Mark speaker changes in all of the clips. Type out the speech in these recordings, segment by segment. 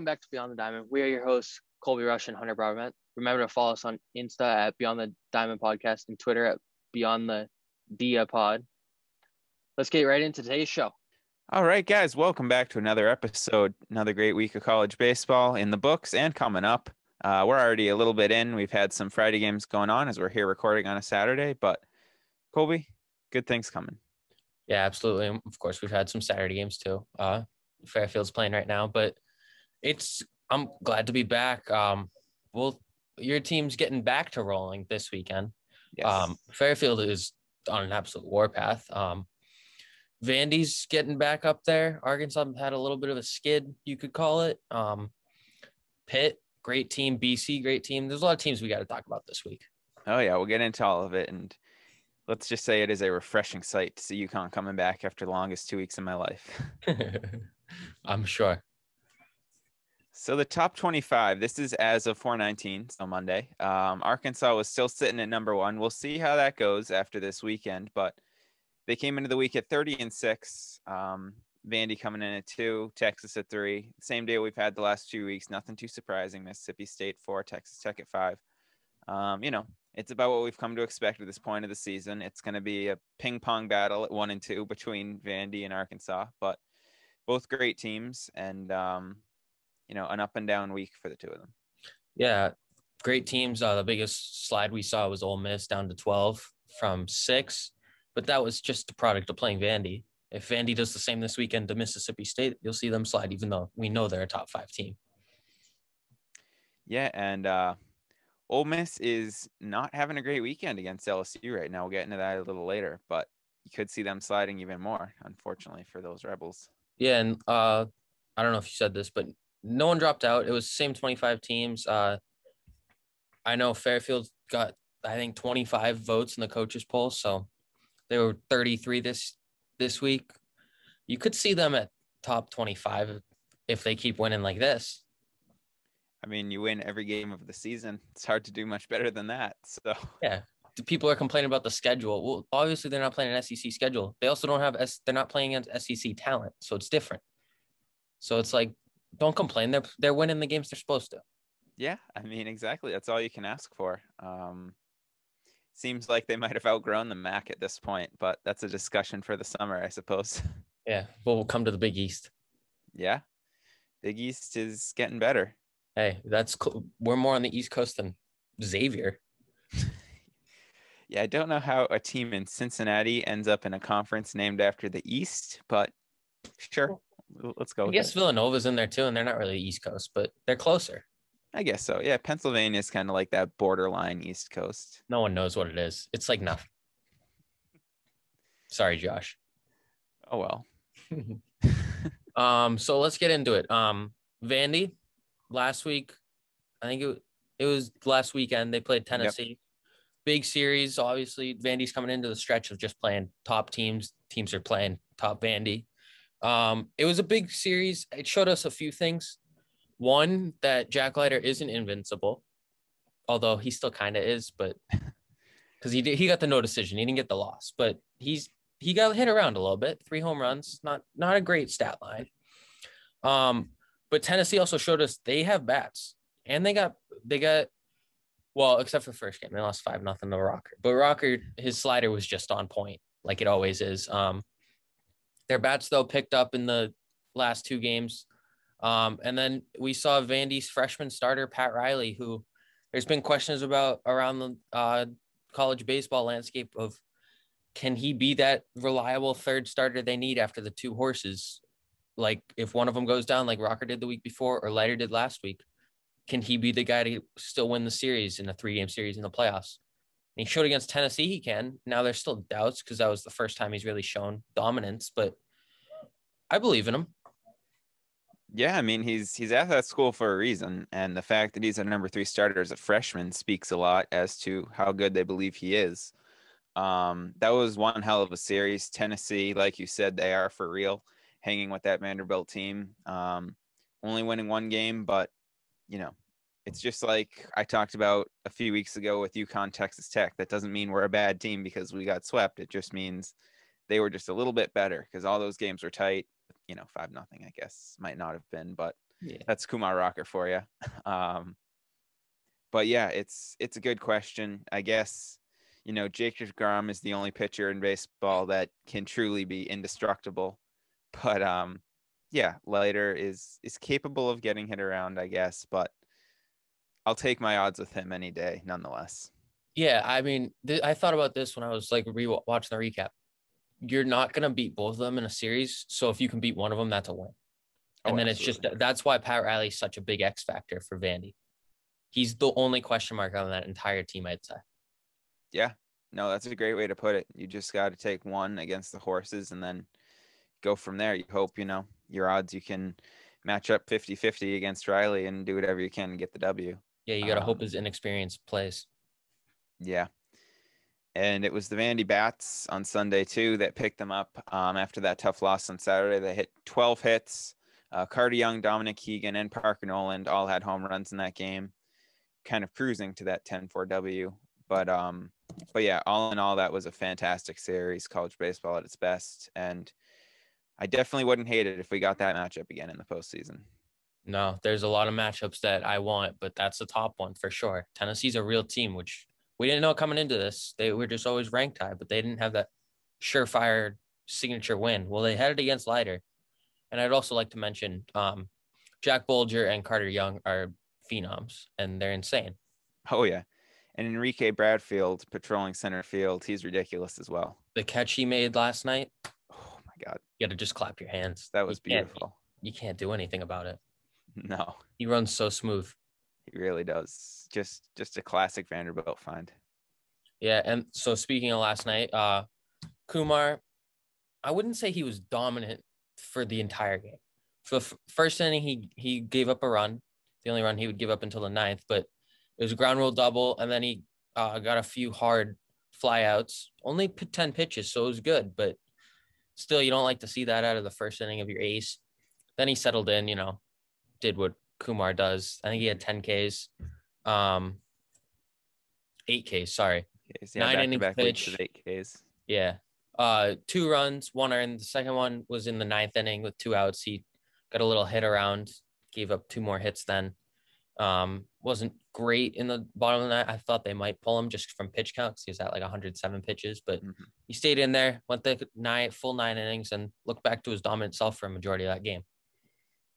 Speaker 1: Hey ho, welcome back to Beyond the Diamond. We are your hosts, Colby Rush and Hunter Broadbent. Remember to follow us on Insta at Beyond the Diamond Podcast and Twitter at Beyond the Dia Pod. Let's get right into today's show.
Speaker 2: All right, guys, welcome back to another episode. Another great week of college baseball in the books and coming up. Uh, we're already a little bit in. We've had some Friday games going on as we're here recording on a Saturday, but Colby, good things coming.
Speaker 3: Yeah, absolutely. Of course, we've had some Saturday games too. Uh, Fairfield's playing right now, but it's I'm glad to be back. Um, well, your team's getting back to rolling this weekend.
Speaker 2: Yes.
Speaker 3: Um, Fairfield is on an absolute warpath. Um, Vandy's getting back up there. Arkansas had a little bit of a skid, you could call it. Um, Pitt, great team. BC, great team. There's a lot of teams we got to talk about this week.
Speaker 2: oh yeah, we'll get into all of it, and let's just say it is a refreshing sight to see UConn coming back after the longest two weeks of my life.
Speaker 3: I'm sure.
Speaker 2: So the top 25, this is as of 419, so Monday. Um, Arkansas was still sitting at number one. We'll see how that goes after this weekend, but they came into the week at 30 and six. Um, Vandy coming in at two, Texas at three. Same day we've had the last two weeks. Nothing too surprising. Mississippi State four, Texas Tech at five. Um, you know, it's about what we've come to expect at this point of the season. It's going to be a ping pong battle at one and two between Vandy and Arkansas, but both great teams and um, you know an up and down week for the two of them.
Speaker 3: Yeah, great teams. Uh, the biggest slide we saw was Ole Miss down to 12 from six, but that was just a product of playing Vandy. If Vandy does the same this weekend to Mississippi State, you'll see them slide, even though we know they're a top five team.
Speaker 2: Yeah, and uh, Ole Miss is not having a great weekend against LSU right now. We'll get into that a little later, but you could see them sliding even more, unfortunately, for those Rebels.
Speaker 3: Yeah, and uh, I don't know if you said this, but no one dropped out. It was the same 25 teams. Uh, I know Fairfield got, I think, 25 votes in the coaches poll, so they were 33 this this week. You could see them at top 25 if they keep winning like this.
Speaker 2: I mean, you win every game of the season. It's hard to do much better than that. So
Speaker 3: Yeah. People are complaining about the schedule. Well, obviously they're not playing an SEC schedule. They also don't have S. They're not playing against SEC talent, so it's different. So it's like, don't complain. They're they're winning the games they're supposed to.
Speaker 2: yeah, I mean, exactly. That's all you can ask for. Um, seems like they might have outgrown the MAC at this point, but that's a discussion for the summer, I suppose.
Speaker 3: Yeah. Well, we'll come to the Big East.
Speaker 2: yeah, Big East is getting better.
Speaker 3: Hey, that's cool. We're more on the East Coast than Xavier.
Speaker 2: Yeah, I don't know how a team in Cincinnati ends up in a conference named after the East, but sure, let's go.
Speaker 3: I guess. Villanova's in there too, and they're not really East Coast, but they're closer.
Speaker 2: I guess so. Yeah, Pennsylvania is kind of like that borderline East Coast.
Speaker 3: No one knows what it is. It's like nothing. Sorry, Josh.
Speaker 2: Oh well.
Speaker 3: Um, so let's get into it. Um, Vandy, last week, I think it, it was last weekend. They played Tennessee. Big series. Obviously, Vandy's coming into the stretch of just playing top teams. Teams are playing top Vandy. Um, it was a big series. It showed us a few things. One, that Jack Leiter isn't invincible, although he still kind of is, but because he did, he got the no decision, he didn't get the loss, but he's he got hit around a little bit. Three home runs, not not a great stat line. Um, but Tennessee also showed us they have bats, and they got they got well, except for the first game, they lost five nothing to Rocker. But Rocker, his slider was just on point, like it always is. Um, their bats though picked up in the last two games. Um, and then we saw Vandy's freshman starter Pat Reilly, who there's been questions about around the uh, college baseball landscape of can he be that reliable third starter they need after the two horses? Like if one of them goes down, like Rocker did the week before or Leiter did last week, can he be the guy to still win the series in a three game series in the playoffs? And he showed against Tennessee he can. Now there's still doubts because that was the first time he's really shown dominance, but I believe in him.
Speaker 2: Yeah, I mean he's he's at that school for a reason, and the fact that he's a number three starter as a freshman speaks a lot as to how good they believe he is. Um, that was one hell of a series. Tennessee, like you said, they are for real, hanging with that Vanderbilt team. Um, only winning one game, but you know, it's just like I talked about a few weeks ago with UConn Texas Tech. That doesn't mean we're a bad team because we got swept. It just means they were just a little bit better because all those games were tight. You know, five nothing, I guess, might not have been, but
Speaker 3: Yeah.
Speaker 2: That's Kumar Rocker for you. Um, but yeah, it's it's a good question. I guess you know Jake DeGrom is the only pitcher in baseball that can truly be indestructible. But um, yeah, Leiter is is capable of getting hit around, I guess. But I'll take my odds with him any day, nonetheless.
Speaker 3: Yeah, I mean, th- I thought about this when I was like re watching the recap. You're not gonna beat both of them in a series, so if you can beat one of them, that's a win. And
Speaker 2: Oh,
Speaker 3: then it's just that's why Pat Reilly's such a big X factor for Vandy. He's the only question mark on that entire team, I'd say.
Speaker 2: Yeah, no, that's a great way to put it. You just got to take one against the horses and then go from there. You hope, you know, your odds you can match up 50 50 against Reilly and do whatever you can to get the W.
Speaker 3: Yeah, you gotta hope
Speaker 2: Um,
Speaker 3: his inexperience plays.
Speaker 2: Yeah. And it was the Vandy Bats on Sunday, too, that picked them up um, after that tough loss on Saturday. They hit 12 hits. Uh, Carter Young, Dominic Keegan, and Parker Noland all had home runs in that game, kind of cruising to that 10 4 W. But um, but yeah, all in all, that was a fantastic series, college baseball at its best. And I definitely wouldn't hate it if we got that matchup again in the postseason.
Speaker 3: No, there's a lot of matchups that I want, but that's the top one for sure. Tennessee's a real team, which we didn't know coming into this. They were just always ranked high, but they didn't have that surefire signature win. Well, they had it against Leiter. And I'd also like to mention um, Jack Bulger and Carter Young are phenoms, and they're insane.
Speaker 2: Oh, yeah. And Enrique Bradfield patrolling center field, he's ridiculous as well.
Speaker 3: The catch he made last night,
Speaker 2: Oh, my God.
Speaker 3: you got to just clap your hands.
Speaker 2: That was
Speaker 3: You can't-
Speaker 2: beautiful.
Speaker 3: You can't do anything about it.
Speaker 2: No,
Speaker 3: He runs so smooth.
Speaker 2: He really does. Just just a classic Vanderbilt find.
Speaker 3: Yeah, and so speaking of last night, uh Kumar, I wouldn't say he was dominant for the entire game. For the f- first inning, he he gave up a run, the only run he would give up until the ninth, but it was a ground rule double, and then he uh, got a few hard flyouts. Only p- ten pitches, so it was good, but still, you don't like to see that out of the first inning of your ace. Then he settled in, you know, did what Kumar does. I think he had ten Ks, um, eight Ks. Sorry.
Speaker 2: Yeah,
Speaker 3: Nine innings pitch.
Speaker 2: eight Ks.
Speaker 3: Yeah. Uh, two runs, one earned. The second one was in the ninth inning with two outs. He got a little hit around, gave up two more hits then. Um, wasn't great in the bottom of the night. I thought they might pull him just from pitch count because he was at like 107 pitches, but
Speaker 2: Mhm.
Speaker 3: he stayed in there, went the nine full nine innings, and looked back to his dominant self for a majority of that game.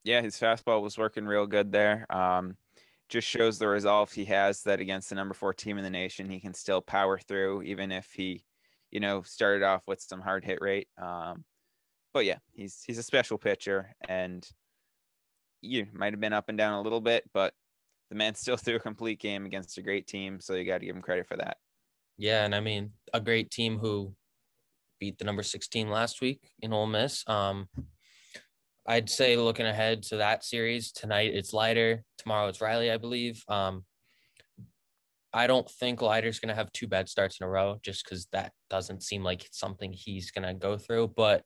Speaker 2: Yeah, his fastball was working real good there. Um, just shows the resolve he has that against the number four team in the nation, he can still power through, even if he, you know, started off with some hard hit rate. Um, but yeah, he's he's a special pitcher, and you might have been up and down a little bit, but the man still threw a complete game against a great team, so you got to give him credit for that.
Speaker 3: Yeah, and I mean a great team who beat the number 16 last week in Ole Miss. Um, I'd say looking ahead to that series tonight, it's Leiter. Tomorrow it's Reilly, I believe. Um, I don't think Leiter's going to have two bad starts in a row, just because that doesn't seem like something he's going to go through. But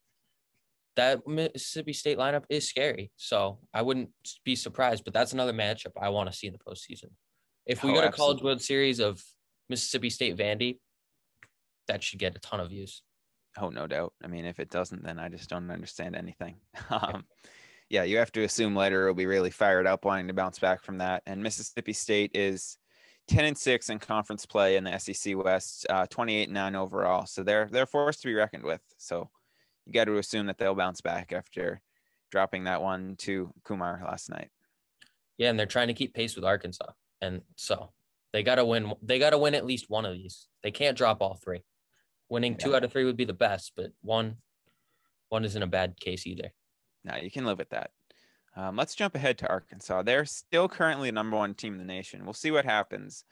Speaker 3: that Mississippi State lineup is scary, so I wouldn't be surprised. But that's another matchup I want to see in the postseason. If we
Speaker 2: Oh,
Speaker 3: go to College
Speaker 2: absolutely.
Speaker 3: World Series of Mississippi State Vandy, that should get a ton of views.
Speaker 2: Oh, no doubt. I mean, if it doesn't, then I just don't understand anything. Um, yeah, you have to assume Leiter will be really fired up, wanting to bounce back from that. And Mississippi State is ten and six in conference play in the SEC West, uh, twenty-eight and nine overall. So they're they're forced to be reckoned with. So you got to assume that they'll bounce back after dropping that one to Kumar last night.
Speaker 3: Yeah, and they're trying to keep pace with Arkansas, and so they got to win. They got to win at least one of these. They can't drop all three. Winning two out of three would be the best, but one, one isn't a bad case either.
Speaker 2: Now you can live with that. Um, let's jump ahead to Arkansas. They're still currently the number one team in the nation. We'll see what happens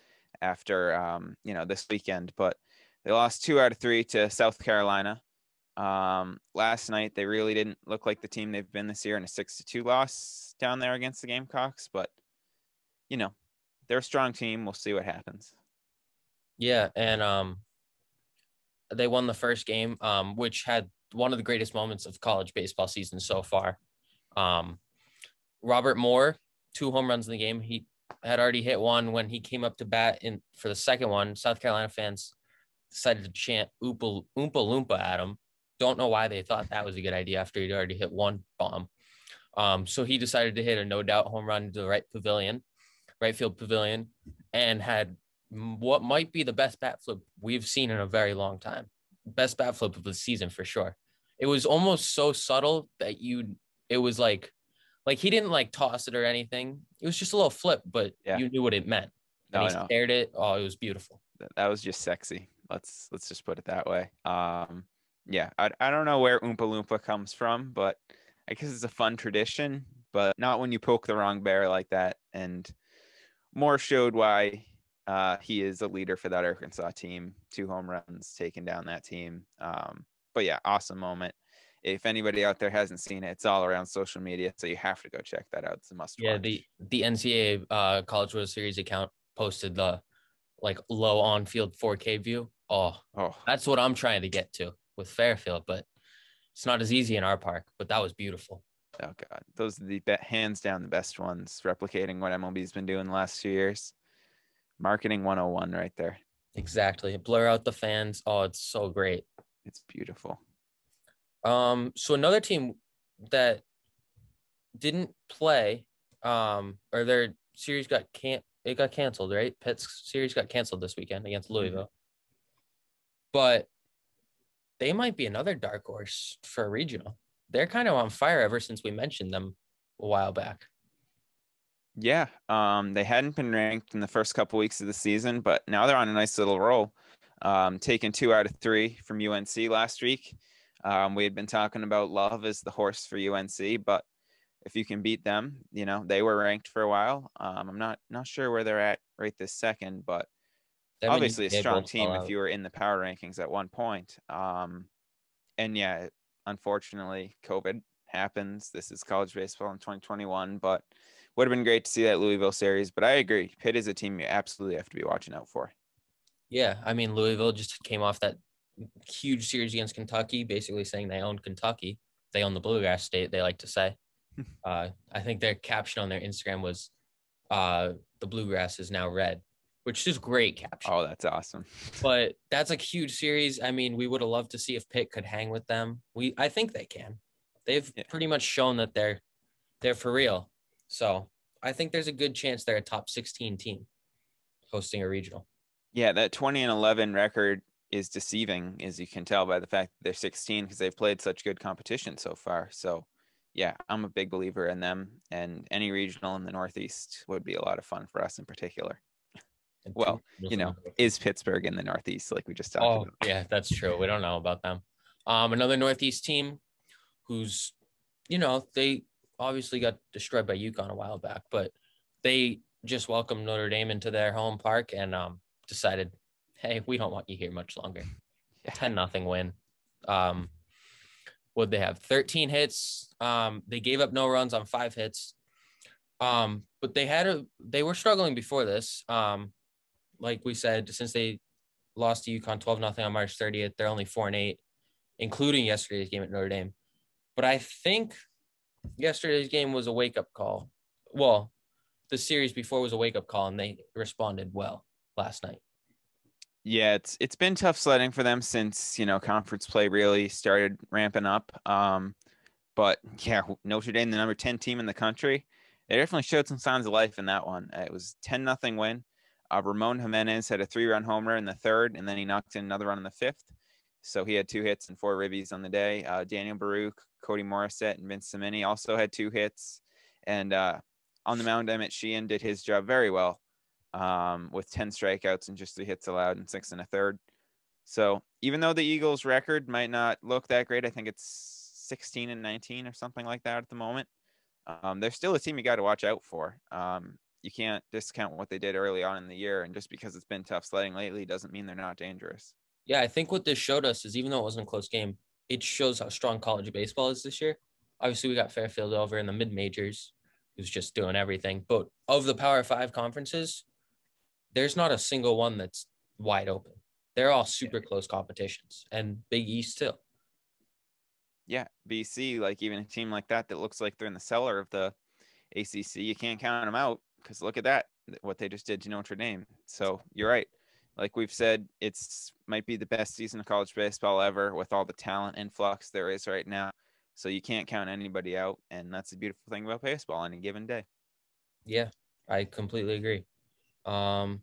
Speaker 2: after um, you know this weekend, but they lost two out of three to South Carolina. Um, last night they really didn't look like the team they've been this year in a six to two loss down there against the Gamecocks, but you know they're a strong team. We'll see what happens.
Speaker 3: Yeah, and um, they won the first game, um, which had one of the greatest moments of college baseball season so far. Um, Robert Moore, two home runs in the game. He had already hit one when he came up to bat in for the second one. South Carolina fans decided to chant "Oompa Oompa Loompa" at him. Don't know why they thought that was a good idea after he'd already hit one bomb. Um, so he decided to hit a no doubt home run to the right pavilion, right field pavilion, and had what might be the best bat flip we've seen in a very long time. Best bat flip of the season for sure. It was almost so subtle that you, it was like, like he didn't like toss it or anything. It was just a little flip, but
Speaker 2: Yeah.
Speaker 3: you knew what it meant. And
Speaker 2: No,
Speaker 3: he
Speaker 2: no.
Speaker 3: stared it. Oh, it was beautiful.
Speaker 2: That was just sexy. Let's let's just put it that way. Um, yeah, I I don't know where Oompa Loompa comes from, but I guess it's a fun tradition, but not when you poke the wrong bear like that. And Moore showed why uh, he is a leader for that Arkansas team. Two home runs, taking down that team. Um, but yeah, awesome moment. If anybody out there hasn't seen it, it's all around social media, so you have to go check that out. It's a must.
Speaker 3: Yeah,
Speaker 2: watch.
Speaker 3: the the NCAA uh, College World Series account posted the like low on field 4K view. Oh,
Speaker 2: oh
Speaker 3: that's what I'm trying to get to with Fairfield, but it's not as easy in our park. But that was beautiful.
Speaker 2: Oh god, those are the be- hands down the best ones, replicating what MLB's been doing the last few years. Marketing 101 right there.
Speaker 3: Exactly. Blur out the fans. Oh, it's so great.
Speaker 2: It's beautiful.
Speaker 3: Um, so another team that didn't play, um, or their series got can't it got canceled, right? Pitt's series got canceled this weekend against Louisville. But they might be another dark horse for a regional. They're kind of on fire ever since we mentioned them a while back.
Speaker 2: Yeah, um, they hadn't been ranked in the first couple weeks of the season, but now they're on a nice little roll. Um, taking two out of three from UNC last week. Um, we had been talking about Love as the horse for UNC, but if you can beat them, you know they were ranked for a while. Um, I'm not not sure where they're at right this second, but
Speaker 3: and
Speaker 2: obviously a strong team if you were in the power rankings at one point. Um, and yeah, unfortunately, COVID happens. This is college baseball in 2021, but would have been great to see that Louisville series. But I agree, Pitt is a team you absolutely have to be watching out for.
Speaker 3: Yeah, I mean Louisville just came off that huge series against Kentucky, basically saying they own Kentucky. They own the Bluegrass State. They like to say. uh, I think their caption on their Instagram was, uh, "The Bluegrass is now red," which is great caption.
Speaker 2: Oh, that's awesome.
Speaker 3: But that's a huge series. I mean, we would have loved to see if Pitt could hang with them. We, I think they can. They've
Speaker 2: Yeah.
Speaker 3: pretty much shown that they're, they're for real. So I think there's a good chance they're a top 16 team hosting a regional.
Speaker 2: Yeah, that 20 and 11 record is deceiving, as you can tell by the fact that they're 16 because they've played such good competition so far. So, yeah, I'm a big believer in them, and any regional in the Northeast would be a lot of fun for us in particular. Well, You know, is Pittsburgh in the Northeast, like we just talked
Speaker 3: Oh,
Speaker 2: about?
Speaker 3: yeah, that's true. We don't know about them. Um, another Northeast team who's, you know, they obviously got destroyed by UConn a while back, but they just welcomed Notre Dame into their home park and um, decided, hey, we don't want you here much longer.
Speaker 2: Yeah.
Speaker 3: 10 nothing win. Um, would they have 13 hits? Um, they gave up no runs on five hits. Um, but they had a they were struggling before this. Um, like we said, since they lost to UConn 12 nothing on March 30th, they're only four and eight, including yesterday's game at Notre Dame. But I think yesterday's game was a wake up call. Well, the series before was a wake up call, and they responded well last night.
Speaker 2: Yeah, it's it's been tough sledding for them since you know conference play really started ramping up. Um, but yeah, Notre Dame, the number ten team in the country, they definitely showed some signs of life in that one. It was ten nothing win. Uh, Ramon Jimenez had a three run homer in the third, and then he knocked in another run in the fifth. So he had two hits and four ribbies on the day. Uh, Daniel Baruch, Cody Morissette, and Vince Cimini also had two hits. And uh, on the mound, Emmet Sheehan did his job very well um, with 10 strikeouts and just three hits allowed and six and a third. So even though the Eagles' record might not look that great, I think it's 16 and 19 or something like that at the moment. Um, they're still a team you got to watch out for. Um, you can't discount what they did early on in the year, and just because it's been tough sledding lately doesn't mean they're not dangerous.
Speaker 3: Yeah, I think what this showed us is even though it wasn't a close game, it shows how strong college baseball is this year. Obviously, we got Fairfield over in the mid majors, who's just doing everything. But of the Power Five conferences, there's not a single one that's wide open. They're all super close competitions, and Big East too.
Speaker 2: Yeah, BC, like even a team like that that looks like they're in the cellar of the ACC, you can't count them out because look at that, what they just did to Notre Dame. So you're right. Like we've said, it's might be the best season of college baseball ever with all the talent influx there is right now. So you can't count anybody out, and that's the beautiful thing about baseball on a given day.
Speaker 3: Yeah, I completely agree. Um,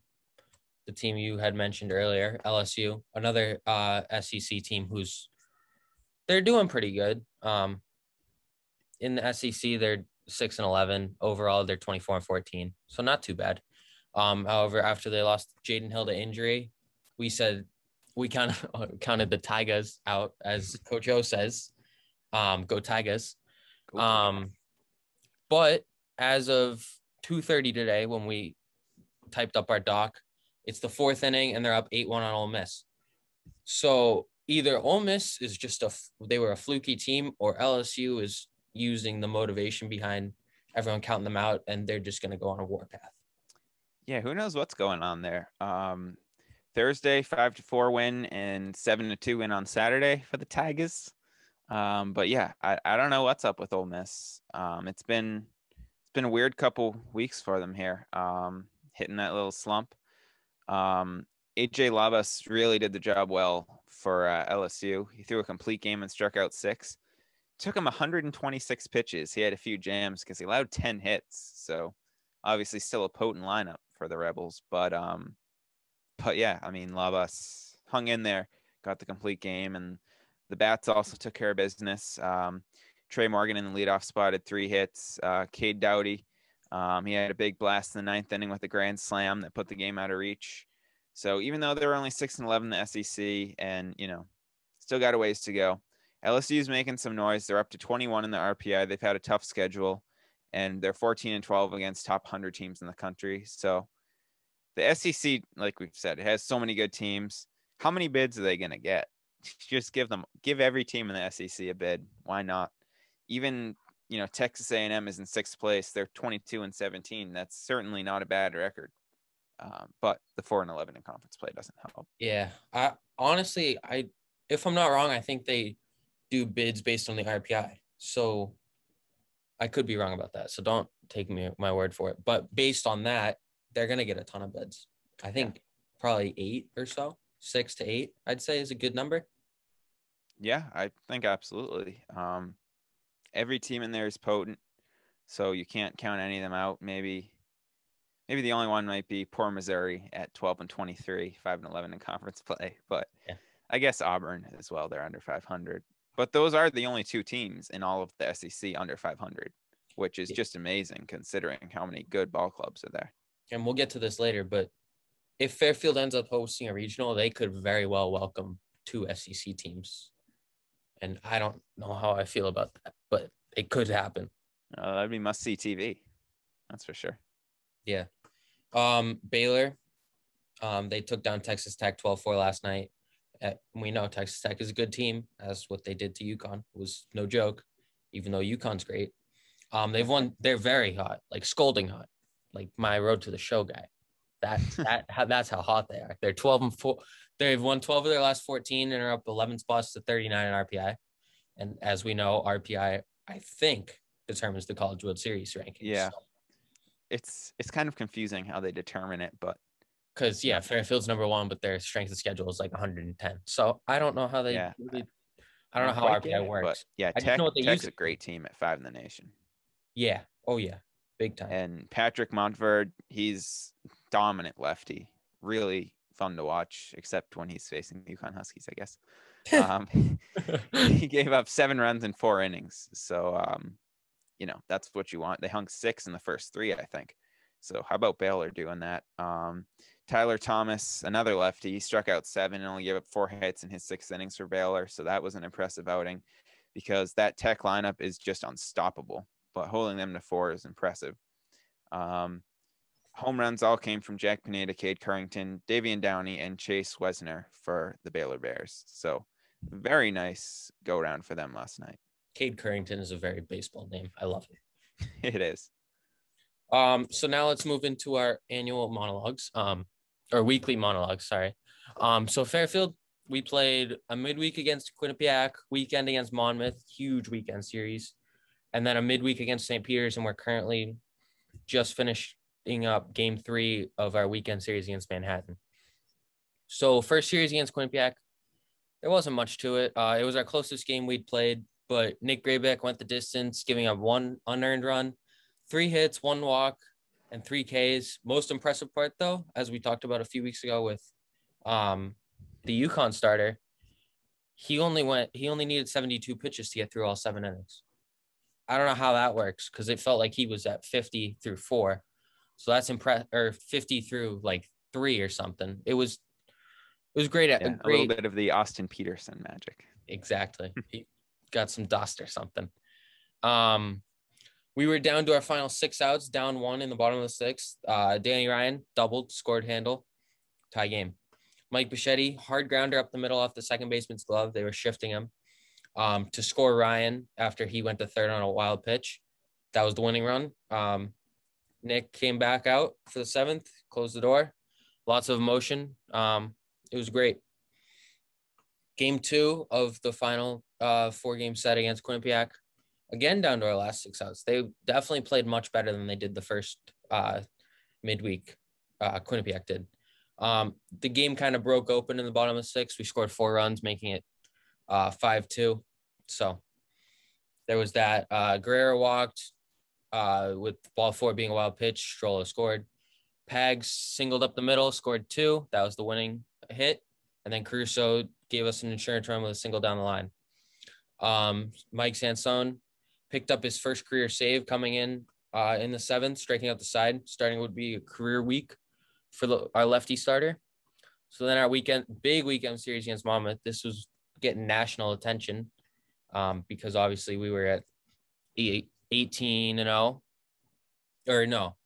Speaker 3: the team you had mentioned earlier, LSU, another uh, SEC team who's they're doing pretty good. Um, in the SEC, they're six and eleven overall. They're twenty four and fourteen, so not too bad. Um, however, after they lost Jaden Hill to injury, we said we kind of counted the Tigers out, as Coach O says. Um, go Tigers.
Speaker 2: Go
Speaker 3: Um, but as of two thirty today, when we typed up our doc, it's the fourth inning, and they're up eight one on Ole Miss. So either Ole Miss is just a they were a fluky team, or LSU is using the motivation behind everyone counting them out, and they're just going to go on a warpath.
Speaker 2: Yeah, who knows what's going on there? Um, Thursday, five to four win and seven to two win on Saturday for the Tigers. Um, but yeah, I, I don't know what's up with Ole Miss. Um, it's been it's been a weird couple weeks for them here. Um, hitting that little slump. Um, AJ Labas really did the job well for uh, LSU. He threw a complete game and struck out six. Took him 126 pitches. He had a few jams because he allowed 10 hits. So obviously still a potent lineup for the Rebels. But um, but yeah, I mean Labas hung in there, got the complete game, and the bats also took care of business. Um, Tre' Morgan in the leadoff spot had three hits. Uh, Cade Doughty, um, he had a big blast in the ninth inning with a grand slam that put the game out of reach. So even though they were only six and eleven in the SEC, and you know, still got a ways to go. LSU is making some noise. They're up to 21 in the RPI. They've had a tough schedule, and they're 14 and 12 against top 100 teams in the country. So the SEC, like we've said, it has so many good teams. How many bids are they going to get? Just give them, give every team in the SEC a bid. Why not? Even you know Texas A&M is in sixth place. They're 22 and 17. That's certainly not a bad record. Um, but the four and 11 in conference play doesn't help.
Speaker 3: Yeah, I honestly, I if I'm not wrong, I think they do bids based on the RPI. So I could be wrong about that. So don't take me my word for it. But based on that, they're gonna get a ton of bids. I think probably eight or so, six to eight. I'd say is a good number.
Speaker 2: Yeah, I think absolutely. Um, every team in there is potent, so you can't count any of them out. Maybe, maybe the only one might be poor Missouri at 12 and 23, five and 11 in conference play. But
Speaker 3: Yeah.
Speaker 2: I guess Auburn as well. They're under 500. But those are the only two teams in all of the SEC under 500, which is just amazing considering how many good ball clubs are there.
Speaker 3: And we'll get to this later, but if Fairfield ends up hosting a regional, they could very well welcome two SEC teams. And I don't know how I feel about that, but it could happen.
Speaker 2: Uh, that'd be must see TV. That's for sure.
Speaker 3: Yeah. Um, Baylor, um, they took down Texas Tech 12-4 last night. We know Texas Tech is a good team. That's what they did to UConn. It was no joke, even though UConn's great. Um, they've won. They're very hot, like scolding hot, like my road to the show guy. That that how, that's how hot they are. They're 12 and four. They've won 12 of their last 14 and are up 11 spots to 39 in RPI. And as we know, RPI I think determines the College World Series rankings.
Speaker 2: Yeah. It's it's kind of confusing how they determine it, but
Speaker 3: because yeah, Fairfield's number one, but their strength of schedule is like 110. So I don't know how they.
Speaker 2: Yeah.
Speaker 3: really- I don't know how RPI
Speaker 2: yet,
Speaker 3: works.
Speaker 2: But yeah,
Speaker 3: I
Speaker 2: Tech,
Speaker 3: know what they
Speaker 2: Tech's
Speaker 3: use
Speaker 2: a great team at five in the nation.
Speaker 3: Yeah. Oh yeah. Big time.
Speaker 2: And Patrick Monteverde, he's dominant lefty. Really fun to watch, except when he's facing the UConn Huskies, I guess. Um, he gave up seven runs in four innings. So, um, you know, that's what you want. They hung six in the first three, I think. So, how about Baylor doing that? Um, Tyler Thomas, another lefty, he struck out seven and only gave up four hits in his six innings for Baylor. So, that was an impressive outing because that tech lineup is just unstoppable. But holding them to four is impressive. Um, home runs all came from Jack Pineda, Cade Currington, Davion Downey, and Chase Wehsener for the Baylor Bears. So very nice go round for them last night.
Speaker 3: Cade Currington is a very baseball name. I love it.
Speaker 2: It is.
Speaker 3: Um, so now let's move into our annual monologues, um, or weekly monologues. Sorry. Um, so Fairfield, we played a midweek against Quinnipiac, weekend against Monmouth, huge weekend series, and then a midweek against St. Peter's, and we're currently just finishing up game three of our weekend series against Manhattan. So first series against Quinnipiac, there wasn't much to it. Uh, it was our closest game we'd played but Nick Graybeck went the distance, giving up one unearned run, three hits, one walk, and three Ks. Most impressive part, though, as we talked about a few weeks ago with um, the UConn starter, he only went he only needed 72 pitches to get through all seven innings. I don't know how that works because it felt like he was at 50 through four. So that's impress or 50 through like three or something. It was it was great.
Speaker 2: Yeah,
Speaker 3: great.
Speaker 2: a little bit of the Austin Peterson magic.
Speaker 3: Exactly. he got some dust or something. Um we were down to our final six outs, down one in the bottom of the sixth. Uh, Danny Ryan doubled, scored handle, tie game. Mike Bichetti, hard grounder up the middle off the second baseman's glove. They were shifting him um, to score Ryan after he went to third on a wild pitch. That was the winning run. Um, Nick came back out for the seventh, closed the door. Lots of emotion. Um, it was great. Game two of the final uh, four game set against Quinnipiac. Again, down to our last six outs. They definitely played much better than they did the first uh, midweek. Uh, Quinnipiac did. Um, the game kind of broke open in the bottom of six. We scored four runs, making it uh, 5 2. So there was that. Uh, Guerrero walked uh, with ball four being a wild pitch. Strollo scored. Pags singled up the middle, scored two. That was the winning hit. And then Caruso gave us an insurance run with a single down the line. Um, Mike Sansone picked up his first career save coming in uh, in the seventh, striking out the side. Starting would be a career week for the, our lefty starter. So then our weekend, big weekend series against Monmouth. This was getting national attention um, because obviously we were at 18 and 0 or no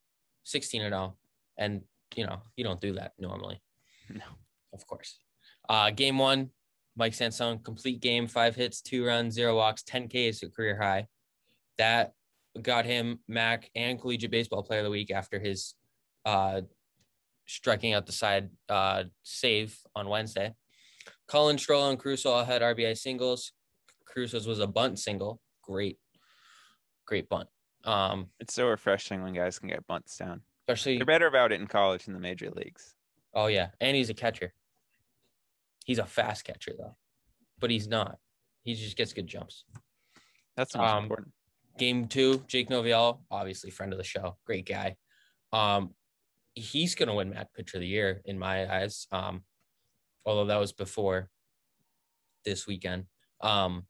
Speaker 3: 16 and 0 and you know you don't do that normally
Speaker 2: no
Speaker 3: of course uh, game one mike sansone complete game five hits two runs zero walks 10 ks a career high that got him MAC and collegiate baseball player of the week after his uh, striking out the side uh, save on wednesday Colin Stroll and Caruso all had RBI singles. Caruso's was a bunt single. Great, great bunt. Um,
Speaker 2: it's so refreshing when guys can get bunts down.
Speaker 3: Especially
Speaker 2: they're better about it in college than the major leagues.
Speaker 3: Oh yeah, and he's a catcher. He's a fast catcher though, but he's not. He just gets good jumps.
Speaker 2: That's um, important.
Speaker 3: Game two, Jake Noviello, obviously friend of the show, great guy. Um, he's gonna win MAC Pitcher of the Year in my eyes. Um, although that was before this weekend. Um,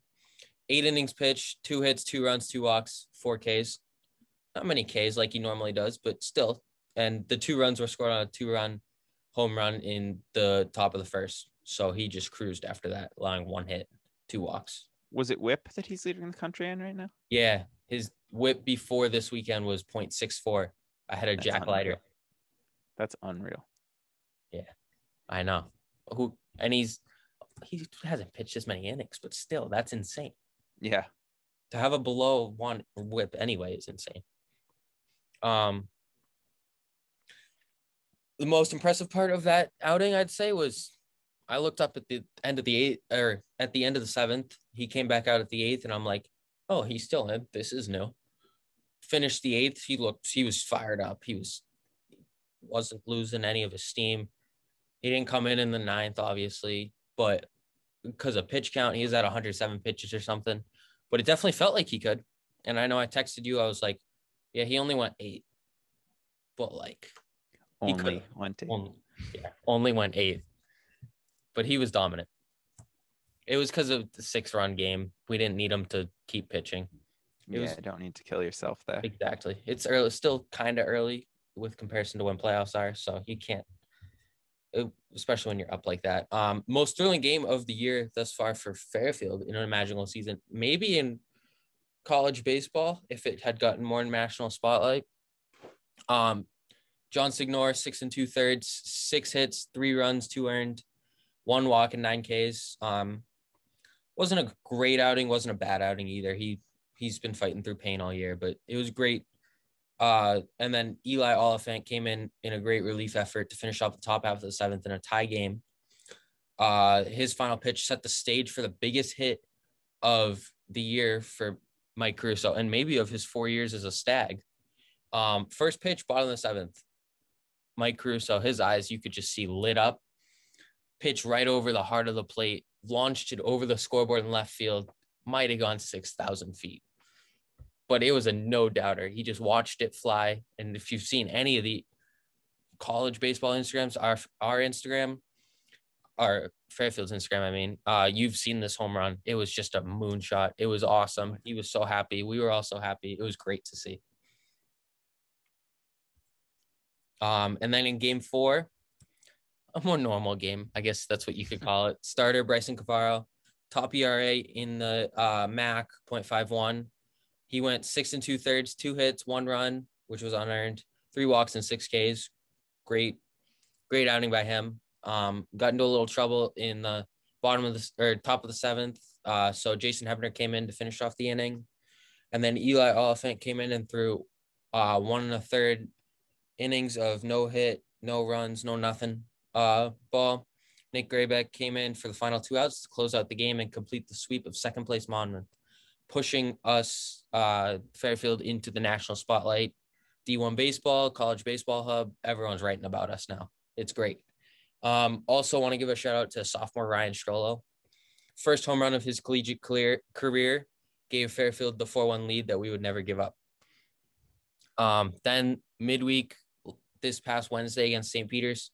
Speaker 3: eight innings pitched, two hits, two runs, two walks, four Ks. Not many Ks like he normally does, but still. And the two runs were scored on a two run home run in the top of the first. So he just cruised after that, allowing one hit, two walks.
Speaker 2: Was it WHIP that he's leading the country in right now?
Speaker 3: Yeah. His WHIP before this weekend was 0.64 ahead of
Speaker 2: That's
Speaker 3: Jack
Speaker 2: unreal.
Speaker 3: Leiter.
Speaker 2: That's unreal.
Speaker 3: Yeah. I know. Who and he's he hasn't pitched this many innings, but still, that's insane.
Speaker 2: Yeah.
Speaker 3: To have a below one WHIP anyway is insane. Um, the most impressive part of that outing, I'd say, was I looked up at the end of the eighth or at the end of the seventh. He came back out at the eighth, and I'm like, oh, he's still in. This is new. Finished the eighth. He looked. He was fired up. He was wasn't losing any of his steam. He didn't come in in the ninth, obviously, but because of pitch count, he was at 107 pitches or something. But it definitely felt like he could. And I know I texted you. I was like, yeah, he only went eight, but like He
Speaker 2: Only
Speaker 3: could've.
Speaker 2: one to
Speaker 3: only, yeah, only went eighth. But he was dominant. It was because of the six run game. We didn't need him to keep pitching. it
Speaker 2: Yeah,
Speaker 3: was-
Speaker 2: don't need to kill yourself there.
Speaker 3: Exactly. It's early, still kind of early with comparison to when playoffs are. So you can't, uh, especially when you're up like that. Um, most thrilling game of the year thus far for Fairfield in an imaginable season, maybe in college baseball if it had gotten more national spotlight. Um, John Signor, six and two thirds, six hits, three runs, two earned, one walk, and nine Ks. Um, wasn't a great outing, wasn't a bad outing either. He he's been fighting through pain all year, but it was great. Uh, and then Eli Oliphant came in in a great relief effort to finish off the top half of the seventh in a tie game. Uh, his final pitch set the stage for the biggest hit of the year for Mike Caruso and maybe of his four years as a stag. Um, first pitch, bottom of the seventh. Mike Caruso, his eyes you could just see lit up. Pitch right over the heart of the plate, launched it over the scoreboard in left field. might have gone 6,000 feet. But it was a no doubter. He just watched it fly. And if you've seen any of the college baseball Instagrams, our our Instagram, our Fairfield's Instagram, I mean, uh, you've seen this home run. It was just a moonshot. It was awesome. He was so happy. We were all so happy. It was great to see. Um, and then in game four, a more normal game, I guess that's what you could call it. Starter Bryson Cavaro, top ERA in the uh, MAC 0.51. He went six and two thirds, two hits, one run, which was unearned, three walks and six Ks. Great, great outing by him. Um, got into a little trouble in the bottom of the or top of the seventh. Uh, so Jason Hebner came in to finish off the inning, and then Eli Oliphant came in and threw uh, one and a third innings of no hit, no runs, no nothing. Uh, ball. Nick Graybeck came in for the final two outs to close out the game and complete the sweep of second place Monmouth, pushing us uh, Fairfield into the national spotlight. D1 baseball, college baseball hub, everyone's writing about us now. It's great. Um, also, want to give a shout out to sophomore Ryan Strollo. First home run of his collegiate career, career gave Fairfield the 4 1 lead that we would never give up. Um, then midweek, this past Wednesday against St. Peter's,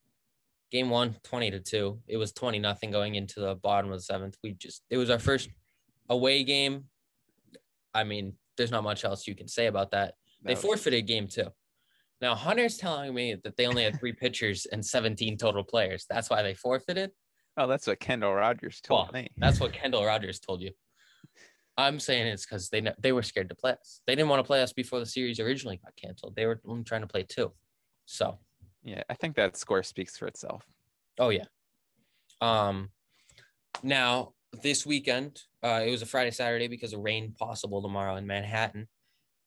Speaker 3: game one, 20 to 2. It was 20 nothing going into the bottom of the seventh. We just, it was our first away game. I mean, there's not much else you can say about that. They forfeited game two. Now, Hunter's telling me that they only had three pitchers and 17 total players. That's why they forfeited.
Speaker 2: Oh, that's what Kendall Rogers told well, me.
Speaker 3: That's what Kendall Rogers told you. I'm saying it's because they they were scared to play us. They didn't want to play us before the series originally got canceled. They were only trying to play two. So
Speaker 2: yeah, I think that score speaks for itself.
Speaker 3: Oh yeah. Um, now this weekend, uh, it was a Friday Saturday because of rain possible tomorrow in Manhattan.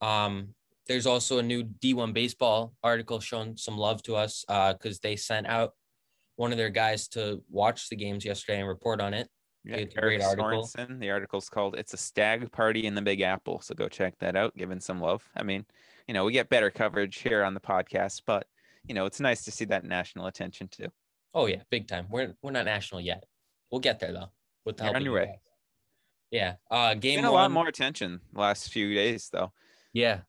Speaker 3: Um, there's also a new D1 baseball article showing some love to us because uh, they sent out one of their guys to watch the games yesterday and report on it.
Speaker 2: Yeah, a great article. Sorensen. The article's called "It's a Stag Party in the Big Apple," so go check that out. Giving some love. I mean, you know, we get better coverage here on the podcast, but you know, it's nice to see that national attention too.
Speaker 3: Oh yeah, big time. We're we're not national yet. We'll get there though. With the
Speaker 2: help on your way.
Speaker 3: Yeah. Uh, game.
Speaker 2: Been a one, lot more attention last few days though.
Speaker 3: Yeah,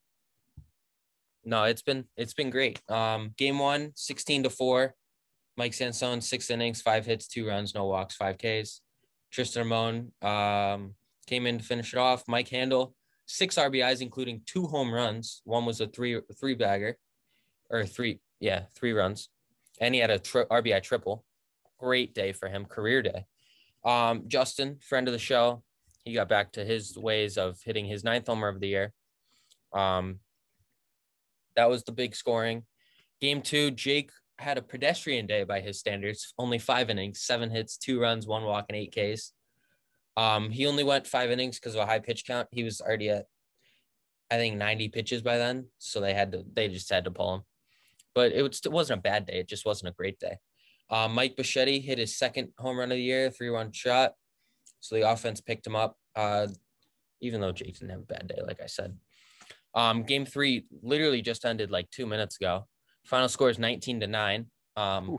Speaker 3: no, it's been it's been great. Um, game one, 16 to 4. Mike Sansone, six innings, five hits, two runs, no walks, five Ks. Tristan Ramon um, came in to finish it off. Mike Handle, six RBIs, including two home runs. One was a three three bagger, or three, yeah, three runs. And he had a tri- RBI triple. Great day for him, career day. Um, Justin, friend of the show, he got back to his ways of hitting his ninth homer of the year. Um, that was the big scoring. Game two, Jake had a pedestrian day by his standards, only five innings, seven hits, two runs, one walk, and eight Ks. Um, he only went five innings because of a high pitch count. He was already at, I think, 90 pitches by then. So they had to, they just had to pull him. But it, was, it wasn't a bad day. It just wasn't a great day. Uh, Mike Bichetti hit his second home run of the year, three run shot. So the offense picked him up, uh, even though Jake didn't have a bad day, like I said. Um, game three literally just ended like two minutes ago. Final score is 19 to 9. Um,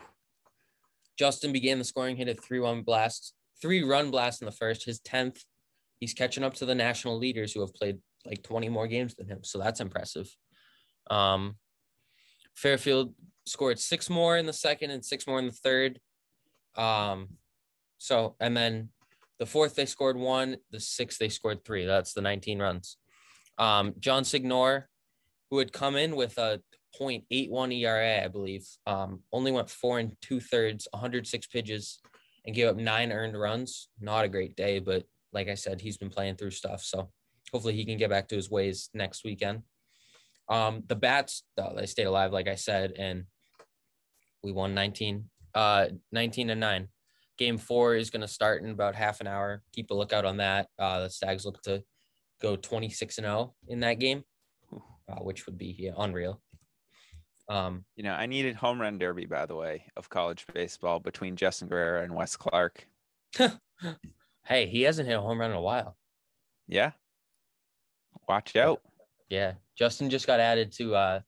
Speaker 3: Justin began the scoring, hit a three run blast, three run blast in the first, his 10th. He's catching up to the national leaders who have played like 20 more games than him. So that's impressive. Um, Fairfield scored six more in the second and six more in the third. Um, so, and then the fourth, they scored one. The sixth, they scored three. That's the 19 runs. Um, John Signor, who had come in with a 0.81 ERA, I believe, um, only went four and two thirds, 106 pitches, and gave up nine earned runs. Not a great day, but like I said, he's been playing through stuff. So hopefully he can get back to his ways next weekend. Um, the bats, though, they stayed alive, like I said, and we won 19, uh, 19 and nine. Game four is going to start in about half an hour. Keep a lookout on that. Uh, the Stags look to go 26 and 0 in that game, uh, which would be yeah, unreal. Um,
Speaker 2: you know, I needed home run derby, by the way, of college baseball between Justin Guerrero and Wes Clark.
Speaker 3: hey, he hasn't hit a home run in a while.
Speaker 2: Yeah. Watch out.
Speaker 3: Yeah. Justin just got added to uh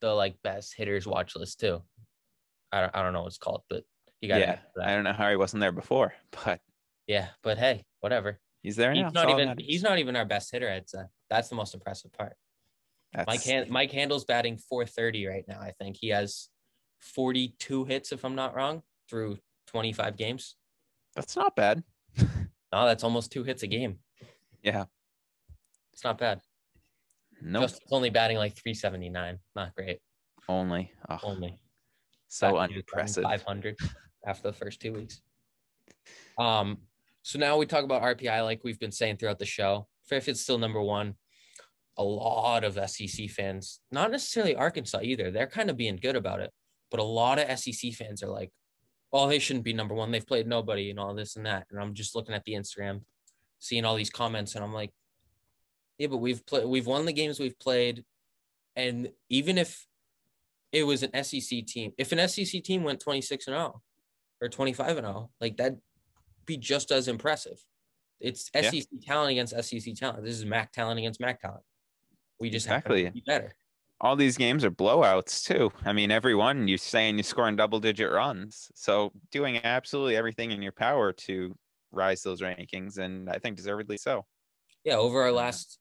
Speaker 3: the like best hitters watch list too. I don't, I don't know what it's called, but he got
Speaker 2: yeah. I don't know how he wasn't there before, but
Speaker 3: yeah, but hey, whatever.
Speaker 2: He's there
Speaker 3: He's
Speaker 2: now.
Speaker 3: not
Speaker 2: all that
Speaker 3: even
Speaker 2: matters.
Speaker 3: he's not even our best hitter, I'd say. That's the most impressive part. Mike
Speaker 2: That's-
Speaker 3: Han- Mike Handel's batting 430 right now. I think he has 42 hits, if I'm not wrong, through 25 games.
Speaker 2: That's not bad.
Speaker 3: No, that's almost two hits a game.
Speaker 2: Yeah.
Speaker 3: It's not bad.
Speaker 2: No,
Speaker 3: Justin's only batting like 379. Not great.
Speaker 2: only. Oh,
Speaker 3: Only.
Speaker 2: so
Speaker 3: Back
Speaker 2: unimpressive.
Speaker 3: 500 after the first two weeks. Um, so now we talk about RPI like we've been saying throughout the show. Fairfield's still number one. A lot of SEC fans, not necessarily Arkansas either. They're kind of being good about it, but a lot of SEC fans are like, "Oh, they shouldn't be number one. They've played nobody and all this and that." And I'm just looking at the Instagram, seeing all these comments, and I'm like, "Yeah, but we've played. We've won the games we've played, and even if it was an SEC team. If an SEC team went 26 and 0 or 25 and 0, like that'd be just as impressive. It's
Speaker 2: Yeah.
Speaker 3: SEC talent against SEC talent. This is MAC talent against MAC talent. We just have to be better.
Speaker 2: all these games are blowouts too. I mean, every one you're saying you're scoring double digit runs. So doing absolutely everything in your power to rise those rankings, and I think deservedly so.
Speaker 3: Yeah, over our last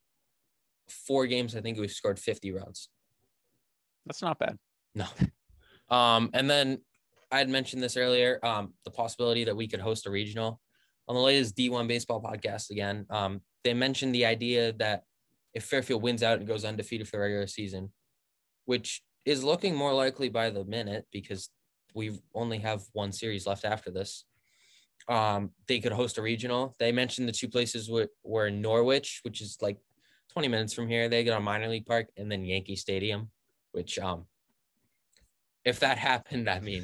Speaker 3: four games, I think we've scored 50 runs.
Speaker 2: That's not bad.
Speaker 3: No. Um, and then I had mentioned this earlier, um, the possibility that we could host a regional on the latest D1 baseball podcast again. Um, they mentioned the idea that if Fairfield wins out and goes undefeated for the regular season, which is looking more likely by the minute because we only have one series left after this. Um, they could host a regional. They mentioned the two places were, were Norwich, which is like 20 minutes from here. They get on minor league park and then Yankee Stadium, which um if that happened, I mean,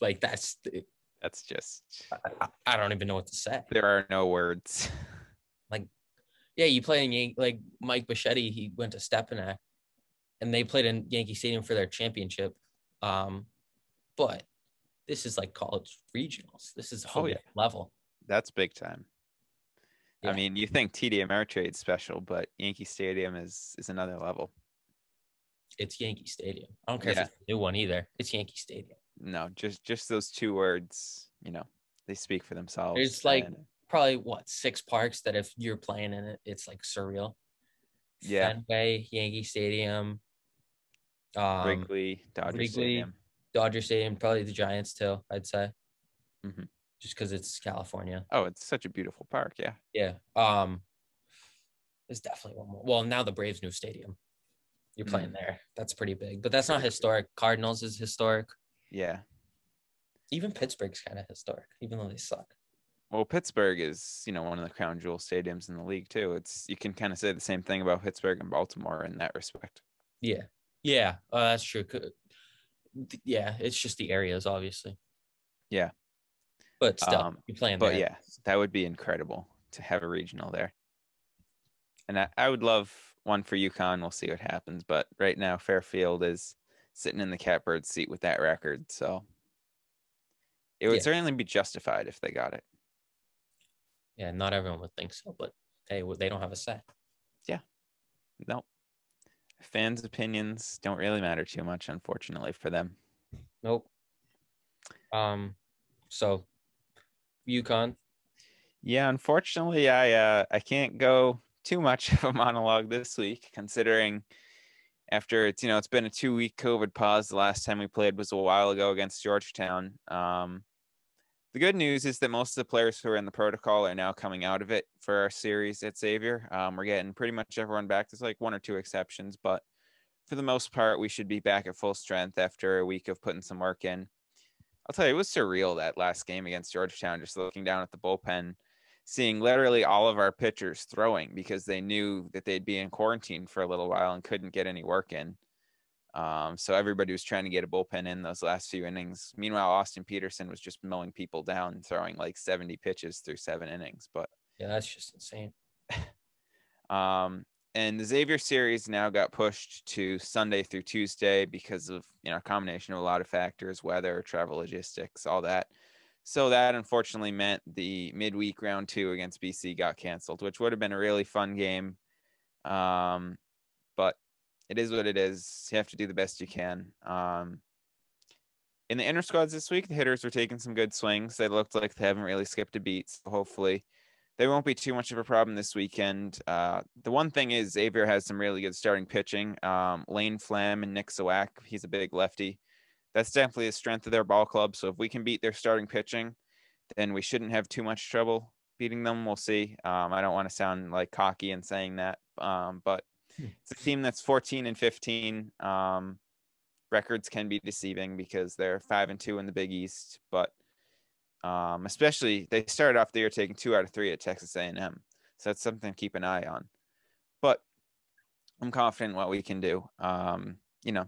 Speaker 3: like that's
Speaker 2: That's just
Speaker 3: I, I don't even know what to say.
Speaker 2: there are no words.
Speaker 3: Like yeah, you play in Yan- like Mike Bichetti, he went to Stepinac, and they played in Yankee Stadium for their championship. Um, but this is like college regionals. This is a whole
Speaker 2: Oh, yeah.
Speaker 3: level.
Speaker 2: That's big time.
Speaker 3: Yeah.
Speaker 2: I mean, you think TD Ameritrade's special, but Yankee Stadium is is another level.
Speaker 3: It's Yankee Stadium. I don't care
Speaker 2: Yeah.
Speaker 3: if it's a new one either. It's Yankee Stadium.
Speaker 2: No, just just those two words, you know, they speak for themselves.
Speaker 3: It's like-
Speaker 2: and-
Speaker 3: Probably what six parks that if you're playing in it, it's like surreal.
Speaker 2: Yeah.
Speaker 3: Fenway, Yankee Stadium, um,
Speaker 2: Wrigley, Dodger
Speaker 3: Wrigley.
Speaker 2: Stadium.
Speaker 3: Dodger Stadium, probably the Giants too. I'd say,
Speaker 2: Mhm.
Speaker 3: Just because it's California.
Speaker 2: Oh, it's such a beautiful park. Yeah.
Speaker 3: Yeah. Um, there's definitely one more. Well, now the Braves' new stadium. You're
Speaker 2: Mm.
Speaker 3: playing there. That's pretty big, but that's not historic. Cardinals is historic.
Speaker 2: Yeah.
Speaker 3: Even Pittsburgh's kind of historic, even though they suck.
Speaker 2: Well, Pittsburgh is, you know, one of the crown jewel stadiums in the league too. It's you can kind of say the same thing about Pittsburgh and Baltimore in that respect.
Speaker 3: Yeah. Yeah. Uh, that's true. Yeah. It's just the areas, obviously.
Speaker 2: Yeah.
Speaker 3: But still,
Speaker 2: Um,
Speaker 3: you're playing
Speaker 2: But
Speaker 3: there.
Speaker 2: yeah, that would be incredible to have a regional there. And I, I would love one for UConn. We'll see what happens. But right now, Fairfield is sitting in the catbird seat with that record. So it would
Speaker 3: Yeah.
Speaker 2: certainly be justified if they got it.
Speaker 3: Yeah. Not everyone would think so, but they would. They don't have a say.
Speaker 2: No. Fans' opinions don't really matter too much, unfortunately, for them.
Speaker 3: Nope. Um. So, UConn.
Speaker 2: Yeah, unfortunately, I uh, I can't go too much of a monologue this week, considering after it's you know it's been a two week COVID pause. The last time we played was a while ago against Georgetown. Um, the good news is that most of the players who are in the protocol are now coming out of it for our series at Xavier. Um, we're getting pretty much everyone back. There's like one or two exceptions, but for the most part, we should be back at full strength after a week of putting some work in. I'll tell you, it was surreal that last game against Georgetown, just looking down at the bullpen, seeing literally all of our pitchers throwing because they knew that they'd be in quarantine for a little while and couldn't get any work in. Um, so everybody was trying to get a bullpen in those last few innings. Meanwhile, Austin Peterson was just mowing people down, throwing like 70 pitches through seven innings. But
Speaker 3: Yeah, that's just insane.
Speaker 2: um, and the Xavier series now got pushed to Sunday through Tuesday because of you know a combination of a lot of factors, weather, travel logistics, all that. So that unfortunately meant the midweek round two against BC got canceled, which would have been a really fun game. Um, but it is what it is. You have to do the best you can. Um, in the inner squads this week, the hitters were taking some good swings. They looked like they haven't really skipped a beat. So hopefully they won't be too much of a problem this weekend. Uh, the one thing is Xavier has some really good starting pitching. Um, Lane Flam and Nick Sawak, he's a big lefty. That's definitely a strength of their ball club. So if we can beat their starting pitching, then we shouldn't have too much trouble beating them. We'll see. Um, I don't want to sound like cocky in saying that, um, but hmm. it's a team that's 14 and 15. Um, records can be deceiving because they're five and two in the Big East, but um, especially they started off the year taking two out of three at Texas A&M, so that's something to keep an eye on. But I'm confident what we can do. Um, you know,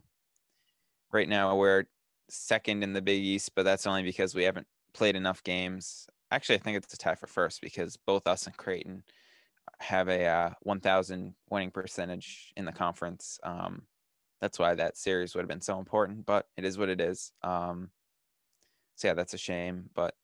Speaker 2: right now we're second in the Big East, but that's only because we haven't played enough games. Actually, I think it's a tie for first because both us and Creighton have a uh, 1,000 winning percentage in the conference. Um, that's why that series would have been so important, but it is what it is. Um, so yeah, that's a shame. But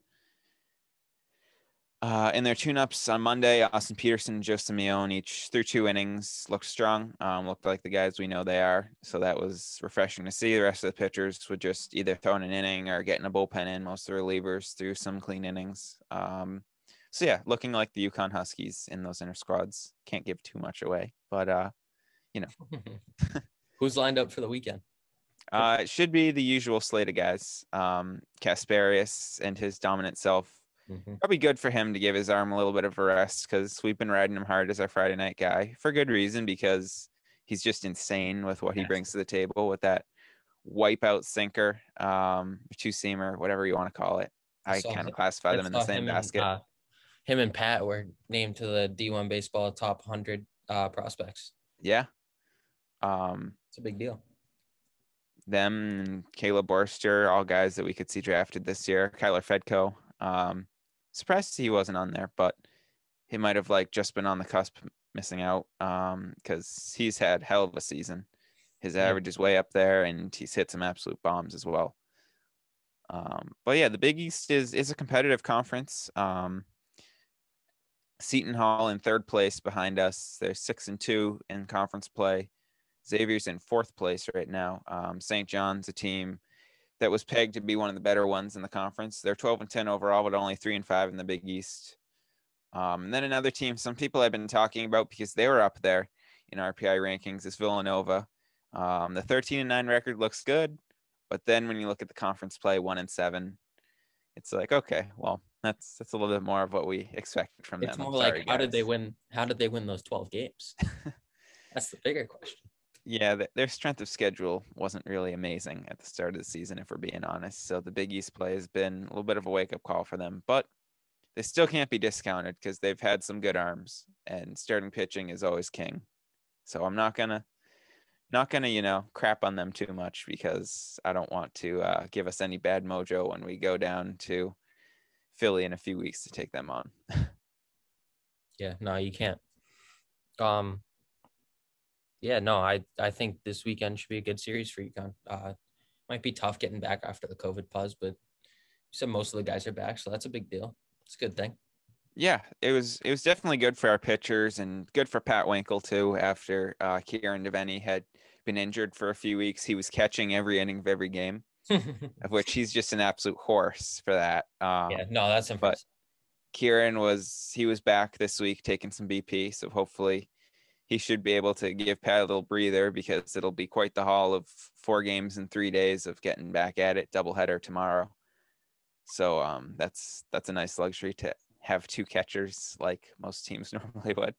Speaker 2: uh, in their tune-ups on Monday, Austin Peterson and Joe Simeone each through two innings looked strong. Um, looked like the guys we know they are. So that was refreshing to see. The rest of the pitchers would just either throwing an inning or getting a bullpen in. Most of the relievers through some clean innings. Um, so yeah, looking like the UConn Huskies in those inner squads. Can't give too much away, but uh, you know.
Speaker 3: Who's lined up for the weekend?
Speaker 2: Uh, it should be the usual slate of guys. Um, Casparius and his dominant self. Mm-hmm. Probably good for him to give his arm a little bit of a rest because we've been riding him hard as our Friday night guy for good reason because he's just insane with what he brings to the table with that wipeout sinker, um, two seamer, whatever you want to call it. I, I kind of classify them in the same basket.
Speaker 3: And, uh, him and Pat were named to the D1 baseball top 100 uh, prospects.
Speaker 2: Yeah. Um,
Speaker 3: it's a big deal
Speaker 2: them and Caleb Borster, all guys that we could see drafted this year. Kyler Fedko. Um, surprised he wasn't on there, but he might have like just been on the cusp missing out um because he's had hell of a season. His average is way up there and he's hit some absolute bombs as well. Um, but yeah, the Big East is is a competitive conference. Um, Seton Hall in third place behind us. They're six and two in conference play. Xavier's in fourth place right now. Um, St. John's a team that was pegged to be one of the better ones in the conference. They're 12 and 10 overall, but only three and five in the Big East. Um, and then another team, some people I've been talking about because they were up there in RPI rankings is Villanova. Um, the 13 and nine record looks good, but then when you look at the conference play, one and seven, it's like okay, well, that's that's a little bit more of what we expected from
Speaker 3: it's
Speaker 2: them.
Speaker 3: It's more like how did they win? How did they win those 12 games? that's the bigger question
Speaker 2: yeah, their strength of schedule wasn't really amazing at the start of the season, if we're being honest. So the Big East play has been a little bit of a wake up call for them, but they still can't be discounted because they've had some good arms, and starting pitching is always king. So I'm not gonna, not gonna, you know, crap on them too much because I don't want to uh, give us any bad mojo when we go down to Philly in a few weeks to take them on.
Speaker 3: yeah, no, you can't. Um, yeah, no, I I think this weekend should be a good series for UConn. Uh, might be tough getting back after the COVID pause, but you said most of the guys are back, so that's a big deal. It's a good thing.
Speaker 2: Yeah, it was it was definitely good for our pitchers and good for Pat Winkel too. After uh, Kieran Devaney had been injured for a few weeks, he was catching every inning of every game, of which he's just an absolute horse for that.
Speaker 3: Um, yeah, no, that's impressive.
Speaker 2: But Kieran was he was back this week taking some BP, so hopefully he should be able to give Pat a little breather because it'll be quite the haul of four games in three days of getting back at it, doubleheader tomorrow. So um, that's that's a nice luxury to have two catchers like most teams normally would.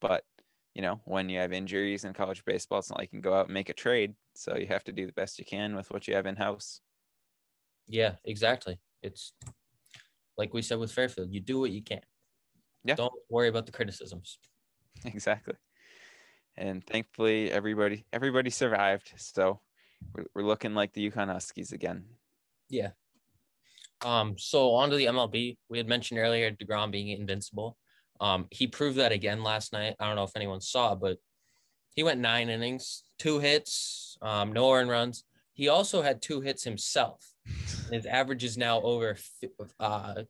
Speaker 2: But you know, when you have injuries in college baseball, it's not like you can go out and make a trade. So you have to do the best you can with what you have in house.
Speaker 3: Yeah, exactly. It's like we said with Fairfield, you do what you can. Yeah. Don't worry about the criticisms.
Speaker 2: Exactly and thankfully everybody everybody survived. So we're, we're looking like the UConn Huskies again.
Speaker 3: Yeah. Um. So on to the MLB. We had mentioned earlier Degrom being invincible. Um. He proved that again last night. I don't know if anyone saw, but he went nine innings, two hits, um, no earned runs. He also had two hits himself. His average is now over uh,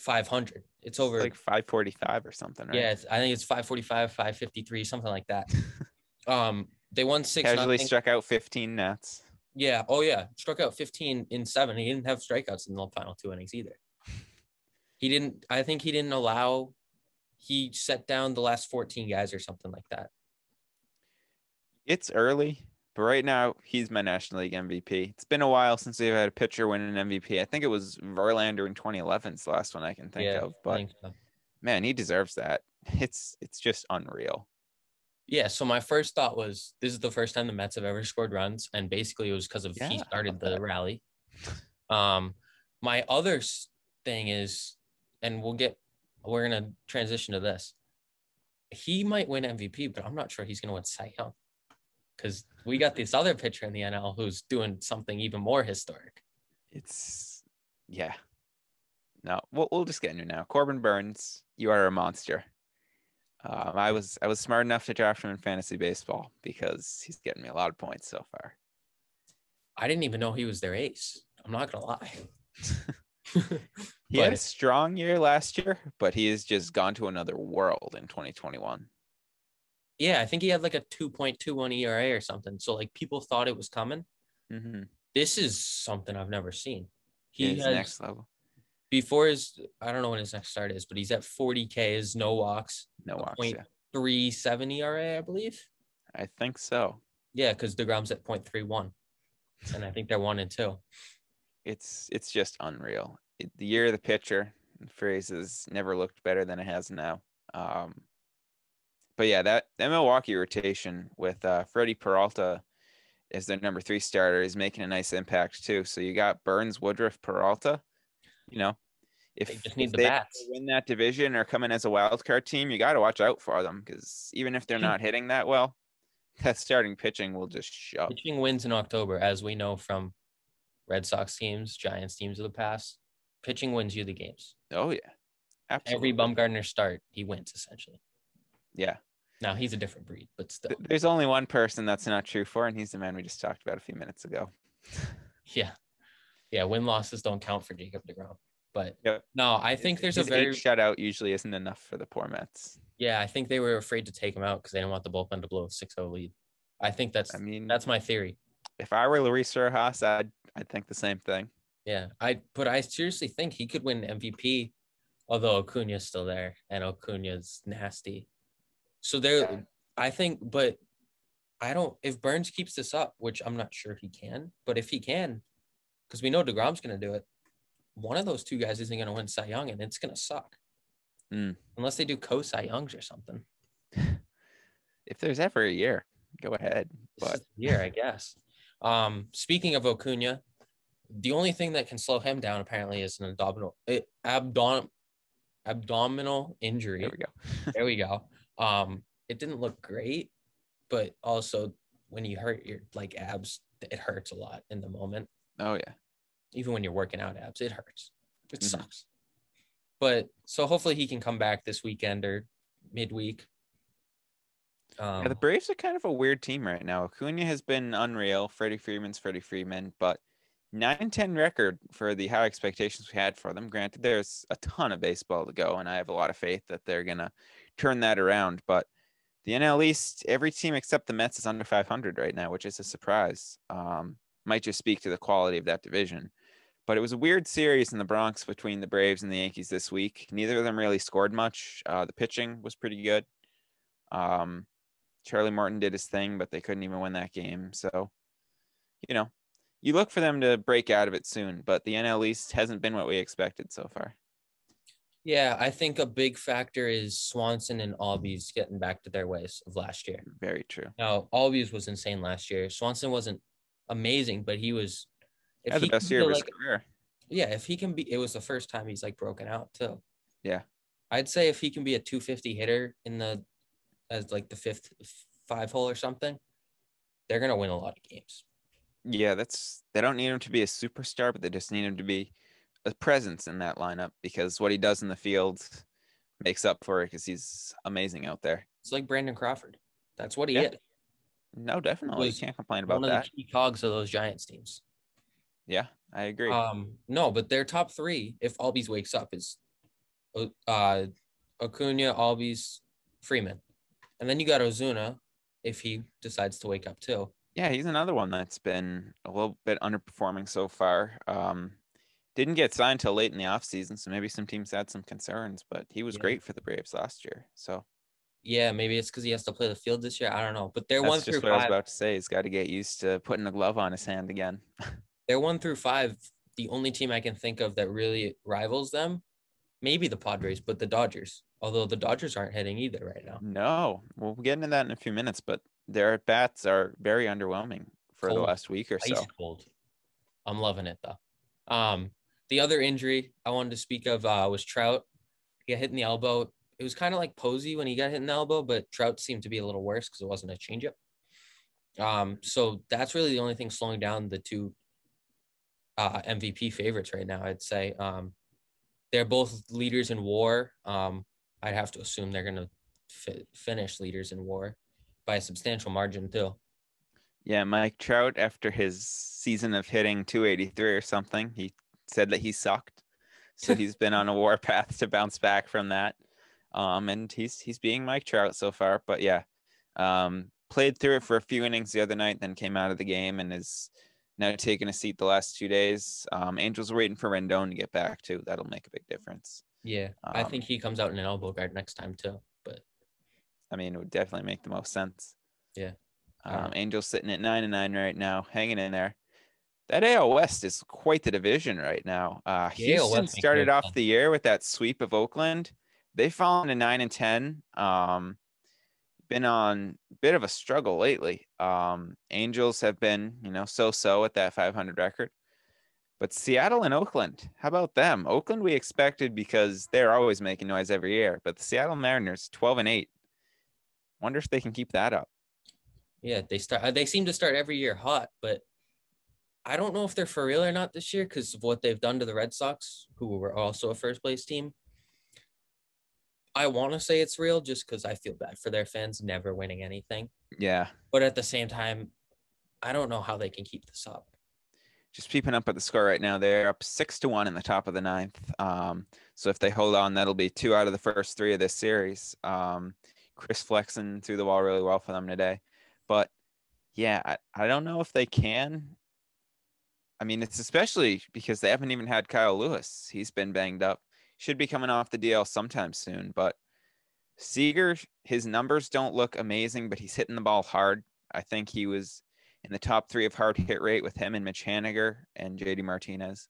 Speaker 3: 500. It's over
Speaker 2: it's like 545 or something, right?
Speaker 3: Yeah, I think it's 545, 553, something like that. um, they won six.
Speaker 2: Casually nothing. struck out 15 Nats.
Speaker 3: Yeah. Oh yeah, struck out 15 in seven. He didn't have strikeouts in the final two innings either. He didn't. I think he didn't allow he set down the last 14 guys or something like that.
Speaker 2: It's early, but right now he's my National League MVP. It's been a while since we've had a pitcher win an MVP. I think it was Verlander in 2011. It's the last one I can think
Speaker 3: Yeah,
Speaker 2: of. But
Speaker 3: think so.
Speaker 2: man, he deserves that. It's it's just unreal.
Speaker 3: Yeah, so my first thought was this is the first time the Mets have ever scored runs, and basically it was because of
Speaker 2: Yeah,
Speaker 3: he started the rally. Um, my other thing is, and we'll get we're gonna transition to this. He might win MVP, but I'm not sure he's gonna win Cy Young because we got this other pitcher in the NL who's doing something even more historic.
Speaker 2: It's yeah. No, we'll we'll just get into now. Corbin Burnes, you are a monster. Um, I was I was smart enough to draft him in fantasy baseball because he's getting me a lot of points so far.
Speaker 3: I didn't even know he was their ace. I'm not gonna lie.
Speaker 2: He had a strong year last year, but he has just gone to another world in 2021.
Speaker 3: Yeah, I think he had like a 2.21 ERA or something. So like people thought it was coming.
Speaker 2: Mm-hmm.
Speaker 3: This is something I've never seen. He
Speaker 2: is
Speaker 3: has
Speaker 2: next level.
Speaker 3: before his I don't know when his next start is, but he's at 40 Ks, no walks,
Speaker 2: No walks. Yeah,
Speaker 3: three seven ERA, I believe.
Speaker 2: I think so.
Speaker 3: Yeah, because DeGrom's at 0.31. And I think they're one and two.
Speaker 2: It's it's just unreal. It, the year of the pitcher phrase has never looked better than it has now. Um, but yeah, that that Milwaukee rotation with uh, Freddie Peralta as their number three starter is making a nice impact too. So you got Burnes, Woodruff, Peralta. You know, if
Speaker 3: They just need
Speaker 2: if
Speaker 3: the
Speaker 2: they
Speaker 3: bats.
Speaker 2: win that division or come in as a wild card team, you got to watch out for them because even if they're not hitting that well, that starting pitching will just shove.
Speaker 3: Pitching wins in October, as we know from Red Sox teams, Giants teams of the past. Pitching wins you the games.
Speaker 2: Oh yeah, absolutely.
Speaker 3: Every Bumgarner start, he wins essentially.
Speaker 2: Yeah.
Speaker 3: Now he's a different breed, but still.
Speaker 2: There's only one person that's not true for, and he's the man we just talked about a few minutes ago.
Speaker 3: Yeah. Yeah. Win losses don't count for Jacob DeGrom. But
Speaker 2: Yep.
Speaker 3: no, I think there's a
Speaker 2: His
Speaker 3: very
Speaker 2: eight shutout usually isn't enough for the poor Mets.
Speaker 3: yeah, I think they were afraid to take him out because they didn't want the bullpen to blow a 6-0 lead. I think that's
Speaker 2: I mean,
Speaker 3: that's my theory.
Speaker 2: if I were Luis Rojas, I'd I'd think the same thing.
Speaker 3: Yeah. I but I seriously think he could win MVP, although Acuna's still there and Acuna's nasty. So there
Speaker 2: Yeah.
Speaker 3: I think, but I don't if Burnes keeps this up, which I'm not sure he can, but if he can, because we know DeGrom's gonna do it, one of those two guys isn't gonna win Cy Young and it's gonna suck.
Speaker 2: Mm.
Speaker 3: Unless they do co Cy Youngs or something.
Speaker 2: If there's ever a year, go ahead. But
Speaker 3: year, I guess. Um, speaking of Acuna, the only thing that can slow him down apparently is an abdominal eh, abdom, abdominal injury.
Speaker 2: there we go.
Speaker 3: There we go. Um, it didn't look great, but also when you hurt your like abs, it hurts a lot in the moment.
Speaker 2: Oh yeah.
Speaker 3: Even when you're working out abs, it hurts. It
Speaker 2: Mhm.
Speaker 3: sucks. But so hopefully he can come back this weekend or midweek. Um,
Speaker 2: Yeah, the Braves are kind of a weird team right now. Acuna has been unreal. Freddie Freeman's Freddie Freeman, but 9-10 record for the high expectations we had for them. Granted, there's a ton of baseball to go, and I have a lot of faith that they're gonna turn that around. But the NL East, every team except the Mets is under 500 right now, which is a surprise. Um, might just speak to the quality of that division. But it was a weird series in the Bronx between the Braves and the Yankees this week. Neither of them really scored much. Uh, the pitching was pretty good. Um, Charlie Morton did his thing, but they couldn't even win that game. So, you know, you look for them to break out of it soon, but the NL East hasn't been what we expected so far.
Speaker 3: Yeah, I think a big factor is Swanson and Albies getting back to their ways of last year.
Speaker 2: Very true.
Speaker 3: Now, Albies was insane last year. Swanson wasn't amazing, but he was. If
Speaker 2: Had the
Speaker 3: he
Speaker 2: best year of his
Speaker 3: like,
Speaker 2: career.
Speaker 3: yeah, if he can be, it was the first time he's like broken out too.
Speaker 2: Yeah.
Speaker 3: I'd say if he can be a 250 hitter in the, as like the fifth five hole or something, they're gonna win a lot of games.
Speaker 2: Yeah, that's they don't need him to be a superstar, but they just need him to be a presence in that lineup because what he does in the field makes up for it because he's amazing out there.
Speaker 3: It's like Brandon Crawford. That's what he
Speaker 2: Yeah,
Speaker 3: is.
Speaker 2: No, definitely. You can't complain about
Speaker 3: One of
Speaker 2: that.
Speaker 3: the key cogs of those Giants teams.
Speaker 2: Yeah, I agree.
Speaker 3: Um, no, but their top three, if Albies wakes up, is uh Acuna, Albies, Freeman. And then you got Ozuna if he decides to wake up too.
Speaker 2: Yeah, he's another one that's been a little bit underperforming so far. Um, didn't get signed till late in the offseason, so maybe some teams had some concerns, but he was
Speaker 3: Yeah.
Speaker 2: great for the Braves last year. So
Speaker 3: Yeah, maybe it's because he has to play the field this year. I don't know, but they're
Speaker 2: that's
Speaker 3: one
Speaker 2: just
Speaker 3: through
Speaker 2: what I was about to say. He's got to get used to putting a glove on his hand again.
Speaker 3: They're one through five. The only team I can think of that really rivals them, maybe the Padres, but the Dodgers. Although the Dodgers aren't hitting either right now.
Speaker 2: No, we'll get into that in a few minutes, but their bats are very underwhelming for the last week or so.
Speaker 3: Ice cold. I'm loving it though. Um, the other injury I wanted to speak of uh, was Trout. He got hit in the elbow. It was kind of like Posey when he got hit in the elbow, but Trout seemed to be a little worse because it wasn't a changeup. Um, so that's really the only thing slowing down the two uh, MVP favorites right now. I'd say um, they're both leaders in WAR. Um, I'd have to assume they're gonna fi- finish leaders in WAR by a substantial margin too.
Speaker 2: Yeah, Mike Trout, after his season of hitting 283 or something, he said that he sucked. So he's been on a war path to bounce back from that. Um, and he's he's being Mike Trout so far. But yeah, um, played through it for a few innings the other night, then came out of the game and is now taking a seat the last two days. Um, Angels are waiting for Rendon to get back too. That'll make a big difference.
Speaker 3: Yeah, I
Speaker 2: Um,
Speaker 3: think he comes out in an elbow guard next time too. But
Speaker 2: I mean, it would definitely make the most sense.
Speaker 3: Yeah.
Speaker 2: Um. Angels sitting at nine and nine right now, hanging in there. That AL West is quite the division right now. Uh, Houston started off the year with that sweep of Oakland. They've fallen to nine and ten. Um, been on a bit of a struggle lately. Um, Angels have been, you know, so-so at that 500 record. But Seattle and Oakland, how about them? Oakland we expected because they're always making noise every year, but the Seattle Mariners 12 and 8. Wonder if they can keep that up.
Speaker 3: yeah, they start. They seem to start every year hot, but I don't know if they're for real or not this year because of what they've done to the Red Sox, who were also a first place team. I want to say it's real just because I feel bad for their fans never winning anything,
Speaker 2: Yeah.
Speaker 3: but at the same time, I don't know how they can keep this up.
Speaker 2: just peeping up at the score right now. They're up six to one in the top of the ninth. Um, so if they hold on, that'll be two out of the first three of this series. Um, Chris Flexen through the wall really well for them today. But yeah, I, I don't know if they can. I mean, it's especially because they haven't even had Kyle Lewis. He's been banged up. Should be coming off the DL sometime soon. But Seager, his numbers don't look amazing, but he's hitting the ball hard. I think he was in the top three of hard hit rate with him and Mitch Haniger and JD Martinez.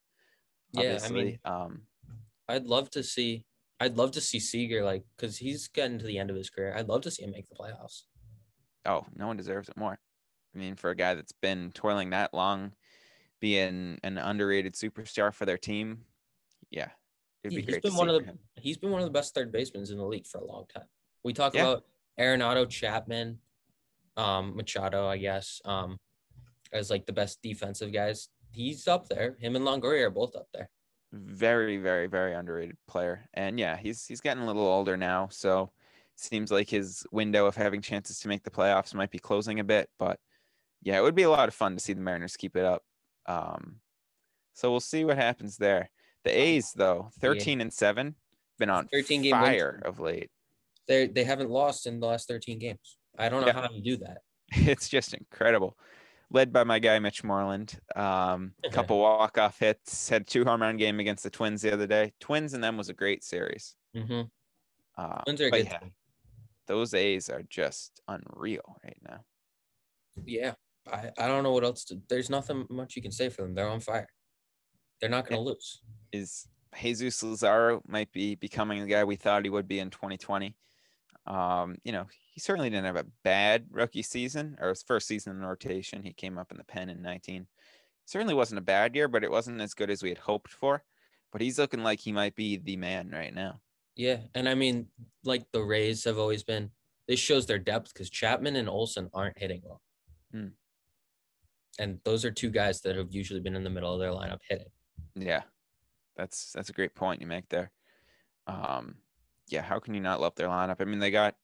Speaker 3: Yeah, I mean,
Speaker 2: um,
Speaker 3: I'd love to see. I'd love to see Seager like because he's getting to the end of his career. I'd love to see him make the playoffs.
Speaker 2: oh, no one deserves it more. I mean, for a guy that's been toiling that long, being an underrated superstar for their team, yeah, it'd be
Speaker 3: he's
Speaker 2: great
Speaker 3: been one of the
Speaker 2: him.
Speaker 3: he's been one of the best third basemen in the league for a long time. We talk
Speaker 2: Yeah.
Speaker 3: about Arenado, Chapman, um, Machado, I guess, um, as like the best defensive guys. He's up there. Him and Longoria are both up there.
Speaker 2: Very, very, very underrated player. And yeah, he's he's getting a little older now, so seems like his window of having chances to make the playoffs might be closing a bit. But yeah, it would be a lot of fun to see the Mariners keep it up. Um, so we'll see what happens there. The A's though, thirteen and seven, been on
Speaker 3: 13 game
Speaker 2: fire of late.
Speaker 3: They they haven't lost in the last 13 games. I don't know
Speaker 2: Yeah.
Speaker 3: how you do that.
Speaker 2: It's just incredible. Led by my guy Mitch Moreland. Um, a couple walk off hits. Had two home run game against the Twins the other day. Twins and them was a great series.
Speaker 3: Mm-hmm.
Speaker 2: Uh,
Speaker 3: Twins are a good
Speaker 2: yeah, those A's are just unreal right now.
Speaker 3: Yeah. I, I don't know what else to there's nothing much you can say for them. They're on fire. They're not gonna lose.
Speaker 2: Is Jesus Luzardo might be becoming the guy we thought he would be in 2020. Um, you know, he certainly didn't have a bad rookie season or his first season in rotation. He came up in the pen in 19. Certainly wasn't a bad year, but it wasn't as good as we had hoped for. But he's looking like he might be the man right now.
Speaker 3: Yeah, and I mean, like the Rays have always been. This shows their depth because Chapman and Olson aren't hitting well,
Speaker 2: Hmm.
Speaker 3: And those are two guys that have usually been in the middle of their lineup hitting.
Speaker 2: Yeah, that's that's a great point you make there. Um, yeah, how can you not love their lineup? I mean, they got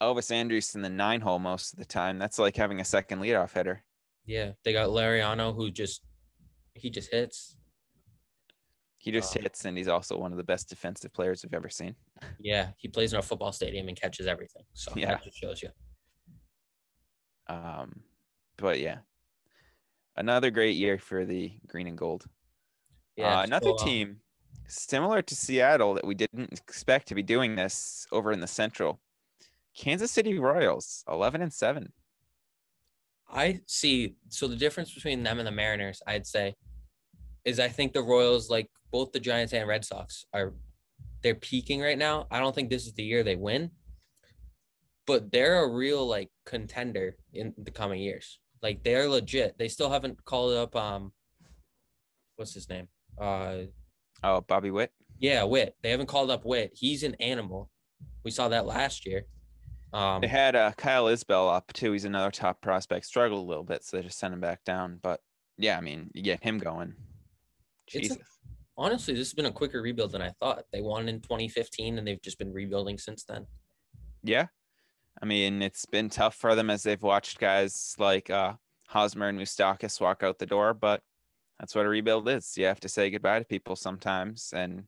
Speaker 2: Elvis Andrus in the nine hole most of the time. That's like having a second leadoff hitter.
Speaker 3: Yeah, they got Laureano who just he just hits.
Speaker 2: He just
Speaker 3: Um,
Speaker 2: hits, and he's also one of the best defensive players we've ever seen.
Speaker 3: Yeah, he plays in a football stadium and catches everything. So
Speaker 2: Yeah.
Speaker 3: that just shows you.
Speaker 2: Um, but yeah, another great year for the green and gold.
Speaker 3: Yeah.
Speaker 2: uh, another
Speaker 3: so, um,
Speaker 2: team similar to Seattle that we didn't expect to be doing this over in the Central. Kansas City Royals, 11 and 7.
Speaker 3: I see. So the difference between them and the Mariners, I'd say, is I think the Royals, like both the Giants and Red Sox, are they're peaking right now. I don't think this is the year they win, but they're a real like contender in the coming years. Like they're legit. They still haven't called up um, what's his name? Uh,
Speaker 2: Oh, Bobby Witt.
Speaker 3: yeah, Witt. They haven't called up Witt. He's an animal. We saw that last year. Um,
Speaker 2: They had uh, Kyle Isbel up too. He's another top prospect. Struggled a little bit, so they just sent him back down. But yeah, I mean, you get him going.
Speaker 3: It's a-
Speaker 2: Jesus.
Speaker 3: honestly, this has been a quicker rebuild than I thought. They won in 2015, and they've just been rebuilding since then.
Speaker 2: Yeah. I mean, it's been tough for them as they've watched guys like uh, Hosmer and Moustakas walk out the door, but that's what a rebuild is. You have to say goodbye to people sometimes. And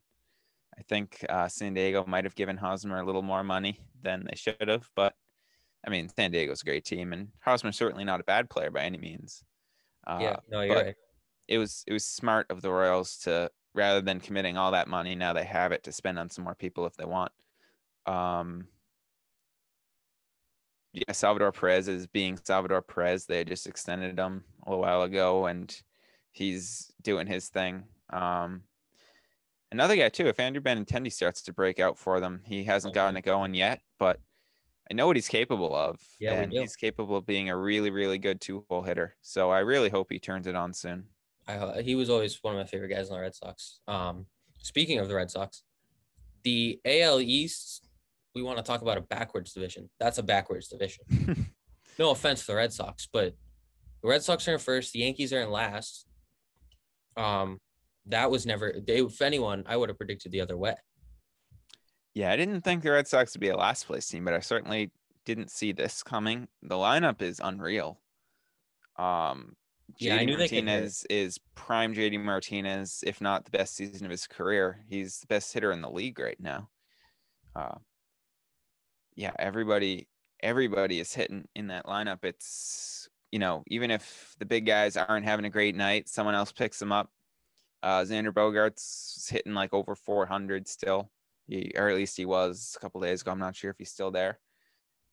Speaker 2: I think uh, San Diego might have given Hosmer a little more money than they should have. But I mean, San Diego's a great team, and Hosmer's certainly not a bad player by any means. Uh,
Speaker 3: yeah, no, you're right.
Speaker 2: it was it was smart of the Royals to rather than committing all that money now they have it to spend on some more people if they want. Um yeah, Salvador Perez is being Salvador Perez. They just extended him a little while ago and he's doing his thing. Um another guy too, if Andrew Benintendi starts to break out for them, he hasn't gotten it going yet, but I know what he's capable of.
Speaker 3: Yeah,
Speaker 2: and he's capable of being a really, really good two-hole hitter. So I really hope he turns it on soon.
Speaker 3: I, he was always one of my favorite guys in the Red Sox. Um, speaking of the Red Sox, the AL East, we want to talk about a backwards division. That's a backwards division. no offense to the Red Sox, but the Red Sox are in first. The Yankees are in last. Um, that was never. They, if anyone, I would have predicted the other way.
Speaker 2: Yeah, I didn't think the Red Sox would be a last place team, but I certainly didn't see this coming. The lineup is unreal. Um,
Speaker 3: Yeah, I
Speaker 2: JD
Speaker 3: knew.
Speaker 2: Martinez is prime JD Martinez, if not the best season of his career. He's the best hitter in the league right now. Uh, yeah, everybody, everybody is hitting in that lineup. It's you know, even if the big guys aren't having a great night, someone else picks them up. Uh, Xander Bogaerts hitting like over 400 still. He, or at least he was a couple days ago. I'm not sure if he's still there.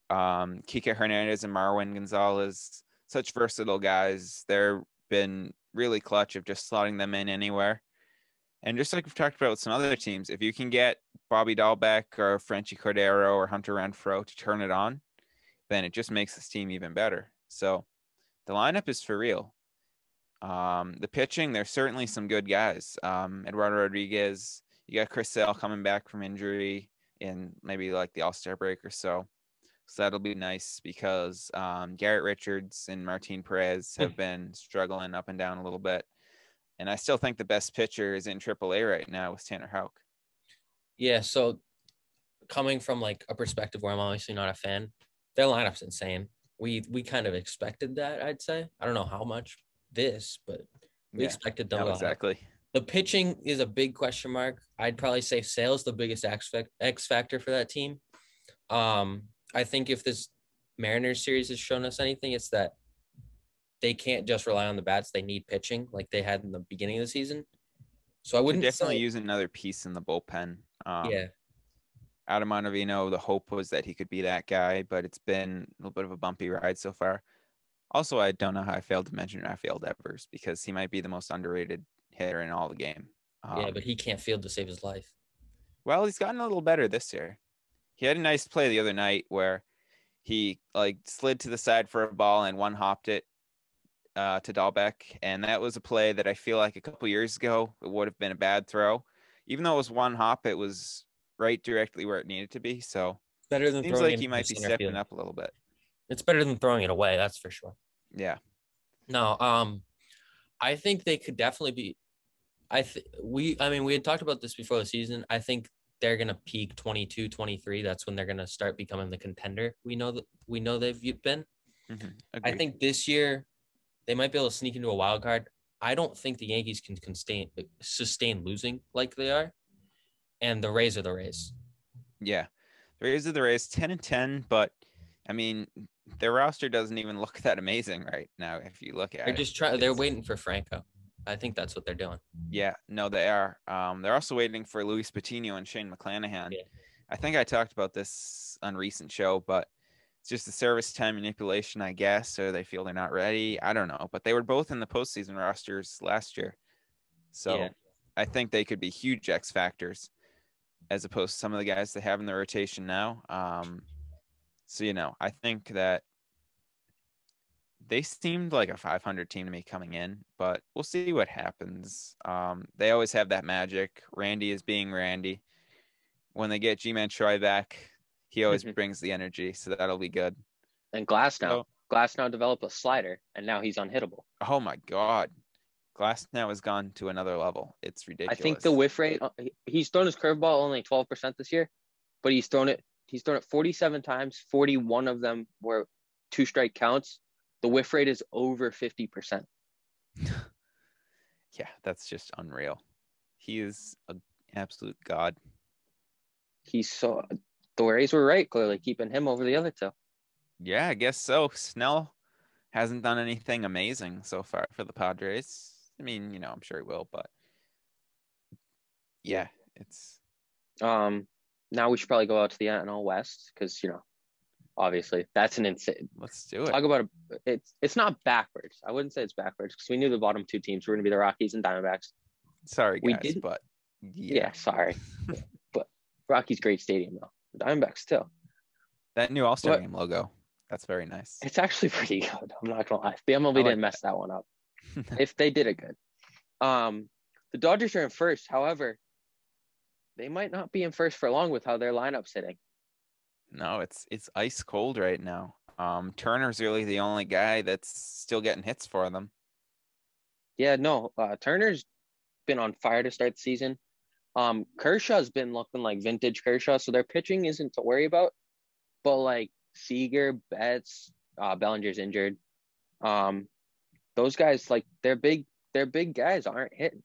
Speaker 2: Um, Kike Hernandez and Marwin Gonzalez, such versatile guys. They've been really clutch of just slotting them in anywhere. And just like we've talked about with some other teams, if you can get Bobby Dalbec or Franchy Cordero or Hunter Renfroe to turn it on, then it just makes this team even better. So the lineup is for real. Um, the pitching, there's certainly some good guys. Um, Eduardo Rodriguez, you got Chris Sale coming back from injury in maybe like the All Star break or so. So that'll be nice because um, Garrett Richards and Martin Perez have been struggling up and down a little bit. And I still think the best pitcher is in AAA right now with Tanner Houck.
Speaker 3: Yeah, so coming from like a perspective where I'm obviously not a fan, their lineup's insane. We we kind of expected that, I'd say. I don't know how much this, but we
Speaker 2: Yeah,
Speaker 3: expected them
Speaker 2: exactly.
Speaker 3: The pitching is a big question mark. I'd probably say Sale's the biggest X, X factor for that team. Um, I think if this Mariners series has shown us anything, it's that they can't just rely on the bats. They need pitching like they had in the beginning of the season. So I wouldn't
Speaker 2: definitely
Speaker 3: say,
Speaker 2: use another piece in the bullpen. Um,
Speaker 3: yeah,
Speaker 2: Adam Ottavino, the hope was that he could be that guy, but it's been a little bit of a bumpy ride so far. Also, I don't know how I failed to mention Rafael Devers because he might be the most underrated hitter in all the game.
Speaker 3: yeah,
Speaker 2: Um,
Speaker 3: but he can't field to save his life.
Speaker 2: well, he's gotten a little better this year. He had a nice play the other night where he like slid to the side for a ball and one hopped it uh, to Dalbec, and that was a play that I feel like a couple years ago it would have been a bad throw. Even though it was one hop, it was right directly where it needed to be. So
Speaker 3: Better than
Speaker 2: seems like he might be stepping
Speaker 3: field.
Speaker 2: up a little bit.
Speaker 3: It's better than throwing it away, that's for sure.
Speaker 2: Yeah.
Speaker 3: No, um, I think they could definitely be. I th- we I mean we had talked about this before the season. I think they're gonna peak 22, 23. That's when they're gonna start becoming the contender. We know that we know they've been.
Speaker 2: Mhm.
Speaker 3: I think this year they might be able to sneak into a wild card. I don't think the Yankees can sustain sustain losing like they are, and the Rays are the Rays.
Speaker 2: Yeah. The Rays are the Rays 10 and 10, but I mean, their roster doesn't even look that amazing right now if you look at
Speaker 3: They're
Speaker 2: it.
Speaker 3: just trying. They're waiting for Franco.
Speaker 4: I think that's what they're doing.
Speaker 2: Yeah, no, they are. Um, they're also waiting for Luis Patino and Shane McClanahan.
Speaker 4: Yeah.
Speaker 2: I think I talked about this on recent show, but it's just a service time manipulation, I guess, or they feel they're not ready. I don't know, but they were both in the postseason rosters last year, so
Speaker 4: Yeah.
Speaker 2: I think they could be huge X factors, as opposed to some of the guys they have in the rotation now. Um, so you know, I think that they seemed like a 500 team to me coming in, but we'll see what happens. Um, they always have that magic. Randy is being Randy. When they get Ji-Man Choi back, he always
Speaker 3: Mhm.
Speaker 2: brings the energy, so that'll be good.
Speaker 3: And Glasnow,
Speaker 2: So-
Speaker 3: Glasnow developed a slider, and now he's unhittable.
Speaker 2: Oh my God, Glasnow has gone to another level. It's ridiculous.
Speaker 3: I think the whiff rate, uh, he- he's thrown his curveball only 12% this year, but he's thrown it, he's thrown it 47 times. 41 of them were two strike counts. The whiff rate is over 50%.
Speaker 2: yeah, that's just unreal. He is an absolute god.
Speaker 3: He's so, the Rays were right, clearly keeping him over the other two.
Speaker 2: Yeah, I guess so. Snell hasn't done anything amazing so far for the Padres. I mean, you know, I'm sure he will, but yeah, it's
Speaker 3: Um, now we should probably go out to the NL West because, you know, obviously that's an insane,
Speaker 2: let's do it.
Speaker 3: talk about a, it's, it's not backwards. I wouldn't say it's backwards because we knew the bottom two teams were going to be the Rockies and Diamondbacks.
Speaker 2: Sorry,
Speaker 3: we
Speaker 2: guys,
Speaker 3: didn't-
Speaker 2: but
Speaker 3: Yeah,
Speaker 2: yeah,
Speaker 3: sorry. but Rockies great stadium though. The Diamondbacks too.
Speaker 2: that new All Star game logo, that's very nice.
Speaker 3: It's actually pretty good. I'm not gonna lie. The MLB
Speaker 2: like
Speaker 3: didn't mess that one up. if they did it good. Um, the Dodgers are in first. However, they might not be in first for long with how their lineup's hitting.
Speaker 2: No, it's it's ice cold right now. Um, Turner's really the only guy that's still getting hits for them.
Speaker 3: Yeah, no. Uh, Turner's been on fire to start the season. Um, Kershaw's been looking like vintage Kershaw, so their pitching isn't to worry about. But like Seager, Betts, uh, Bellinger's injured. Um, those guys like they're big. They're big guys aren't hitting.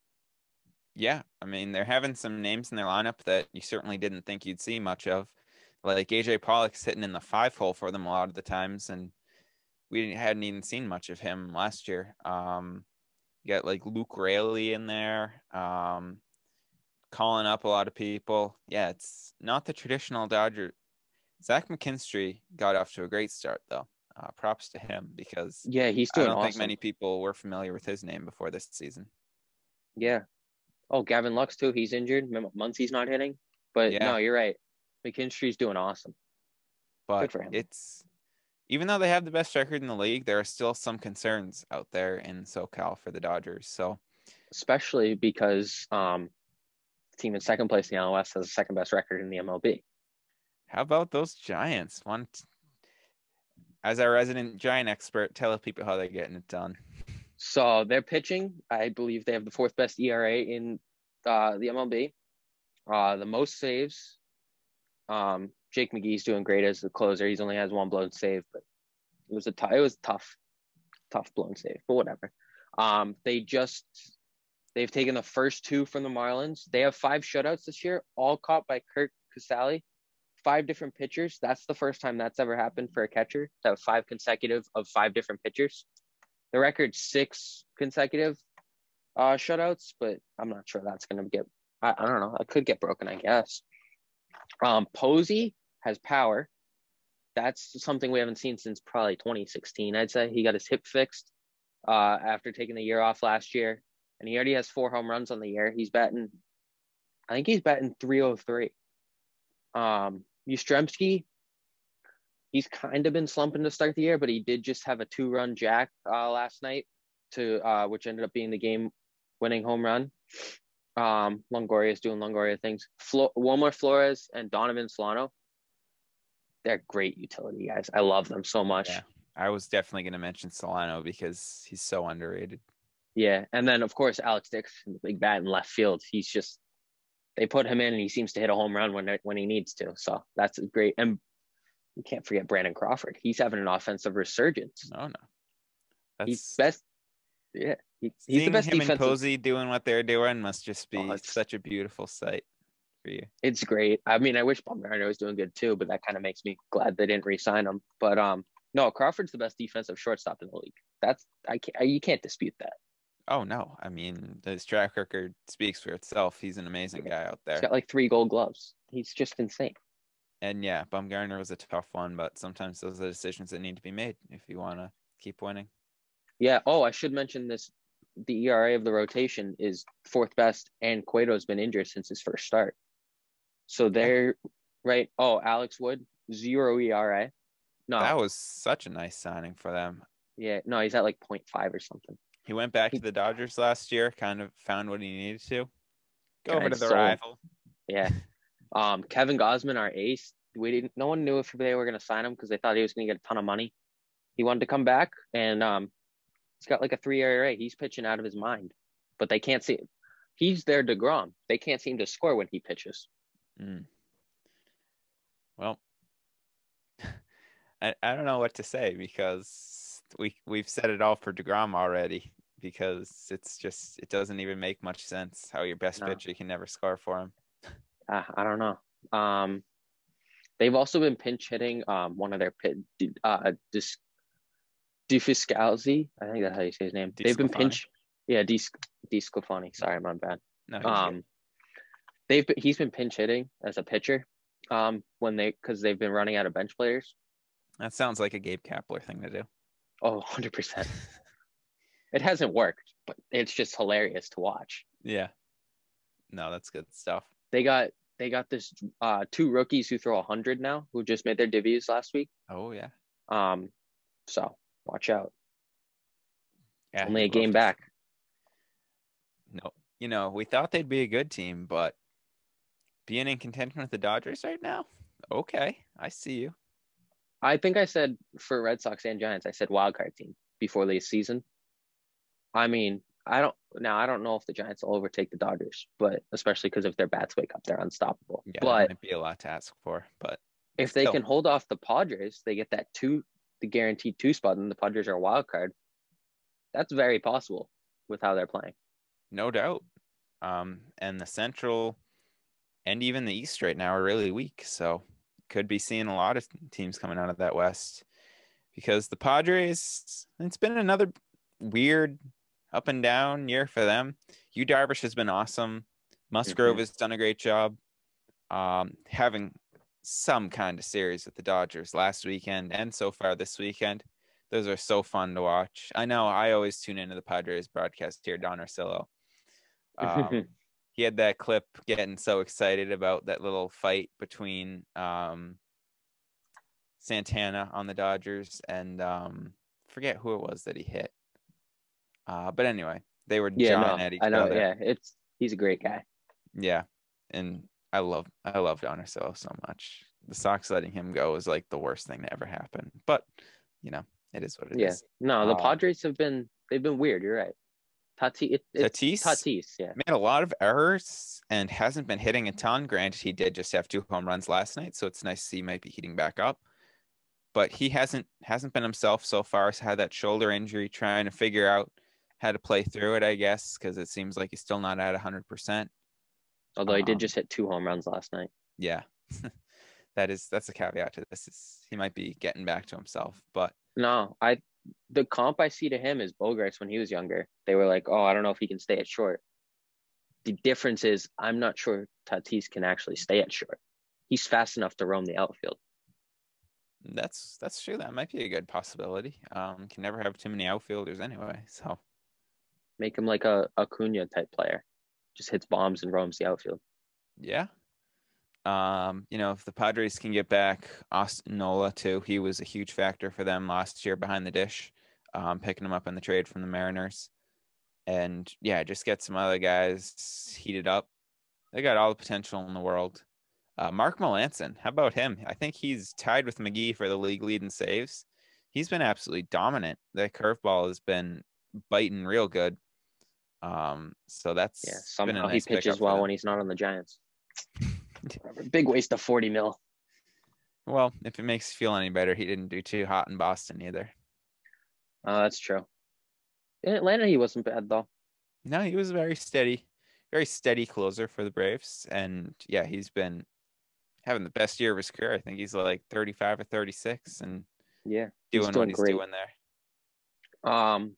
Speaker 2: Yeah, I mean they're having some names in their lineup that you certainly didn't think you'd see much of. Like AJ Pollock's hitting in the five hole for them a lot of the times, and we didn't, hadn't even seen much of him last year. Um, you got like Luke Raley in there, um, calling up a lot of people. Yeah, it's not the traditional Dodger. Zach McKinstry got off to a great start though. Uh, props to him because
Speaker 3: Yeah, he's doing.
Speaker 2: I don't
Speaker 3: awesome.
Speaker 2: think many people were familiar with his name before this season.
Speaker 3: Yeah. Oh, Gavin Lux too. He's injured. Muncy's not hitting. But
Speaker 2: Yeah.
Speaker 3: no, you're right. McKinstry's doing awesome.
Speaker 2: but
Speaker 3: for him.
Speaker 2: it's even though they have the best record in the league, there are still some concerns out there in SoCal for the Dodgers. So
Speaker 3: especially because um, team in second place in the NL West has the second best record in the MLB.
Speaker 2: how about those Giants? One, as our resident Giant expert, tell people how they're getting it done.
Speaker 3: So they're pitching, I believe they have the fourth best ERA in uh, the MLB. Uh, the most saves. Um, Jake McGee's doing great as the closer. He's only has one blown save, but it was a t- it was tough, tough blown save, but whatever. Um, they just they've taken the first two from the Marlins. They have five shutouts this year, all caught by Curt Casali. Five different pitchers. That's the first time that's ever happened for a catcher to have five consecutive of five different pitchers. The record six consecutive uh, shutouts, but I'm not sure that's going to get. I, I don't know. It could get broken, I guess. Um, Posey has power. That's something we haven't seen since probably 2016. I'd say he got his hip fixed uh, after taking the year off last year, and he already has four home runs on the year. He's batting, I think he's batting 303. Um, Yastrzemski, he's kind of been slumping to start the year, but he did just have a two-run jack uh, last night to uh, which ended up being the game-winning home run. Um, Longoria is doing Longoria things. Flo- Wilmer Flores and Donovan Solano, they're great utility guys. I love them so much.
Speaker 2: Yeah. I was definitely going to mention Solano because he's so underrated.
Speaker 3: Yeah, and then of course Alex Dixon, the big bat in left field. He's just they put him in, and he seems to hit a home run when when he needs to. So that's great. And you can't forget Brandon Crawford. He's having an offensive resurgence.
Speaker 2: No, no,
Speaker 3: He's best. Yeah, he, he's
Speaker 2: seeing
Speaker 3: the best
Speaker 2: him and. Posey doing what they're doing must just be
Speaker 3: Oh,
Speaker 2: such a beautiful sight for you.
Speaker 3: It's great. I mean, I wish Bumgarner was doing good too, but that kind of makes me glad they didn't re-sign him. But um, no, Crawford's the best defensive shortstop in the league. That's I can't I, you can't dispute that.
Speaker 2: Oh no, I mean his track record speaks for itself. He's an amazing guy out there.
Speaker 3: He's got like three gold gloves. He's just insane.
Speaker 2: And yeah, Bumgarner was a tough one, but sometimes those are decisions that need to be made if you want to keep winning.
Speaker 3: Yeah. Oh, I should mention this. The ERA of the rotation is fourth best, and Cueto's been injured since his first start. So they're right. Oh, Alex Wood zero ERA. No,
Speaker 2: That was such a nice signing for them.
Speaker 3: yeah, no, he's at like 0.5 or something.
Speaker 2: He went back to the Dodgers last year, kind of found what he needed to. Go over to the
Speaker 3: sold.
Speaker 2: rival.
Speaker 3: Yeah. Um, Kevin Gausman, our ace. We didn't. No one knew if they were going to sign him because they thought he was going to get a ton of money. He wanted to come back, and um, he's got like a three ERA. He's pitching out of his mind, but they can't see. He's their Degrom. They can't seem to score when he pitches.
Speaker 2: Mm. Well, I, I don't know what to say because we we've said it all for Degrom already because it's just it doesn't even make much sense how your best
Speaker 3: No.
Speaker 2: pitcher can never score for him.
Speaker 3: Uh, I don't know. Um, they've also been pinch hitting um one of their pit uh Dis Defiscalzi. I think that's how you say his name. They've been pinch. Yeah, Dis DeSclafani. Sorry, my bad.
Speaker 2: No, he's good.
Speaker 3: Um, they've been, he's been pinch hitting as a pitcher. Um, when they because they've been running out of bench players.
Speaker 2: that sounds like a Gabe Kapler thing to do.
Speaker 3: Oh, 100 percent. It hasn't worked, but it's just hilarious to watch.
Speaker 2: Yeah. No, that's good stuff.
Speaker 3: They got they got this uh two rookies who throw 100 now who just made their debuts last week.
Speaker 2: Oh yeah.
Speaker 3: Um, so watch out.
Speaker 2: Yeah.
Speaker 3: Only a game back.
Speaker 2: No, you know, we thought they'd be a good team, but being in contention with the Dodgers right now, okay, I see you.
Speaker 3: I think I said for Red Sox and Giants, I said wild card team before the season. I mean, I don't now. I don't know if the Giants will overtake the Dodgers, but especially because if their bats wake up, they're unstoppable.
Speaker 2: Yeah,
Speaker 3: but
Speaker 2: might be a lot to ask for, but
Speaker 3: if they
Speaker 2: still.
Speaker 3: can hold off the Padres, they get that two, the guaranteed two spot, and the Padres are a wild card. That's very possible with how they're playing.
Speaker 2: no doubt. Um, and the Central and even the East right now are really weak, so could be seeing a lot of teams coming out of that West because the Padres. It's been another weird up and down year for them. You Darvish has been awesome. Musgrove
Speaker 3: Mhm.
Speaker 2: has done a great job. Um, having some kind of series with the Dodgers last weekend and so far this weekend. Those are so fun to watch. I know I always tune into the Padres broadcast here, Don Orsillo. Um, he had that clip getting so excited about that little fight between um, Santana on the Dodgers and um, forget who it was that he hit. Uh, but anyway, they were
Speaker 3: yeah,
Speaker 2: jawing
Speaker 3: no,
Speaker 2: at each
Speaker 3: I know.
Speaker 2: other.
Speaker 3: Yeah, it's he's a great guy.
Speaker 2: Yeah, and I love I love Don so much. The Sox letting him go is like the worst thing to ever happen. But you know, it is what it is.
Speaker 3: Yeah, no, the
Speaker 2: Um,
Speaker 3: Padres have been they've been weird. You're right. Tatis, it,
Speaker 2: Tatis
Speaker 3: Tatis, yeah.
Speaker 2: made a lot of errors and hasn't been hitting a ton. Granted, he did just have two home runs last night, so it's nice to see he might be heating back up. But he hasn't hasn't been himself so far. He's had that shoulder injury, trying to figure out how to play through it. I guess because it seems like he's still not at hundred percent.
Speaker 3: Although he
Speaker 2: Um,
Speaker 3: did just hit two home runs last night.
Speaker 2: Yeah, that is that's a caveat to this. Is he might be getting back to himself, but
Speaker 3: No, I the comp I see to him is Bogaerts when he was younger. They were like, oh, I don't know if he can stay at short. The difference is I'm not sure Tatis can actually stay at short. He's fast enough to roam the outfield.
Speaker 2: that's that's true. That might be a good possibility. Um, can never have too many outfielders anyway. So
Speaker 3: Make him like a Acuna type player. Just hits bombs and roams the outfield.
Speaker 2: Yeah. Um, you know, if the Padres can get back Austin Nola too, he was a huge factor for them last year behind the dish, um, picking him up in the trade from the Mariners. And yeah, just get some other guys heated up. They got all the potential in the world. Uh, Mark Melancon, how about him? I think he's tied with McGee for the league lead in saves. He's been absolutely dominant. That curveball has been biting real good. Um, so that's
Speaker 3: Yeah, somehow
Speaker 2: nice
Speaker 3: he pitches well when he's not on the Giants. Big waste of 40 mil.
Speaker 2: Well, if it makes you feel any better, he didn't do too hot in Boston either.
Speaker 3: Oh, that's true. In Atlanta, he wasn't bad though.
Speaker 2: No, he was very steady, very steady closer for the Braves. And yeah, he's been having the best year of his career. I think he's like 35 or 36 and
Speaker 3: Yeah. he's
Speaker 2: doing what
Speaker 3: doing
Speaker 2: he's
Speaker 3: great.
Speaker 2: doing there.
Speaker 3: Um,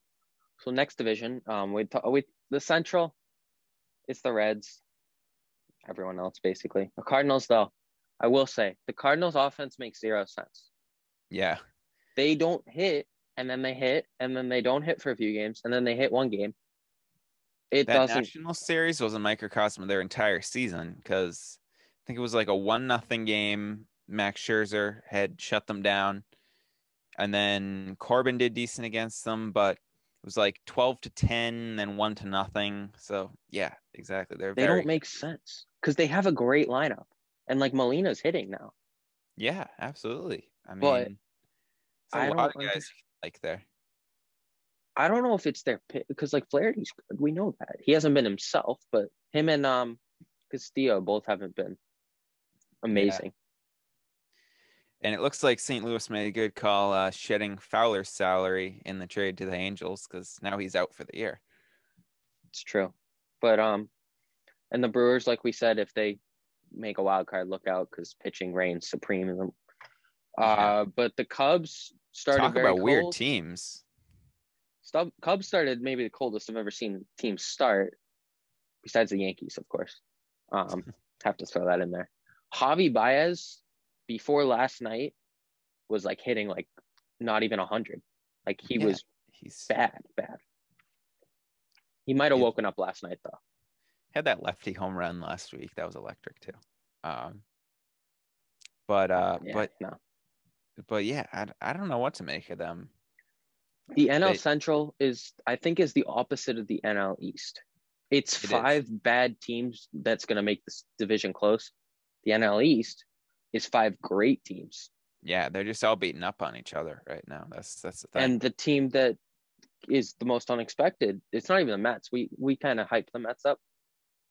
Speaker 3: So next division, um, we we the Central, it's the Reds. Everyone else basically. The Cardinals, though, I will say the Cardinals' offense makes zero sense.
Speaker 2: Yeah.
Speaker 3: They don't hit, and then they hit, and then they don't hit for a few games, and then they hit one game. It
Speaker 2: that
Speaker 3: doesn't.
Speaker 2: national series was a microcosm of their entire season because I think it was like a one nothing game. Max Scherzer had shut them down, and then Corbin did decent against them, but it was like twelve to ten, then one to nothing. So yeah, exactly. They're
Speaker 3: they
Speaker 2: very
Speaker 3: don't make sense because they have a great lineup, and like Molina's hitting now.
Speaker 2: yeah, absolutely. I mean,
Speaker 3: But
Speaker 2: it's a
Speaker 3: I
Speaker 2: lot
Speaker 3: don't
Speaker 2: of guys
Speaker 3: understand-
Speaker 2: like there.
Speaker 3: I don't know if it's their pick because like Flaherty's good. We know that he hasn't been himself, but him and um Castillo both haven't been amazing.
Speaker 2: And it looks like St. Louis made a good call uh, shedding Fowler's salary in the trade to the Angels because now he's out for the year.
Speaker 3: It's true, but um, and the Brewers, like we said, if they make a wild card, look out because pitching reigns supreme in them. Uh, but the Cubs started
Speaker 2: Talk
Speaker 3: very
Speaker 2: about weird teams.
Speaker 3: Stub, Cubs started maybe the coldest I've ever seen teams start, besides the Yankees, of course. Um, have to throw that in there. Javi Baez, before last night, was like hitting like not even hundred. Like he
Speaker 2: Yeah.
Speaker 3: was
Speaker 2: He's
Speaker 3: bad, bad. He might have woken up last night though.
Speaker 2: had that lefty home run last week. That was electric too. Um, but uh,
Speaker 3: Yeah,
Speaker 2: but
Speaker 3: no.
Speaker 2: but yeah, I, I don't know what to make of them.
Speaker 3: The NL
Speaker 2: They-
Speaker 3: Central is, I think, is the opposite of the NL East. It's
Speaker 2: It is.
Speaker 3: five bad teams that's going to make this division close. The NL East is five great teams,
Speaker 2: Yeah, they're just all beating up on each other right now. That's that's the thing.
Speaker 3: and the team that is the most unexpected. It's not even the Mets. We we kind of hype the Mets up.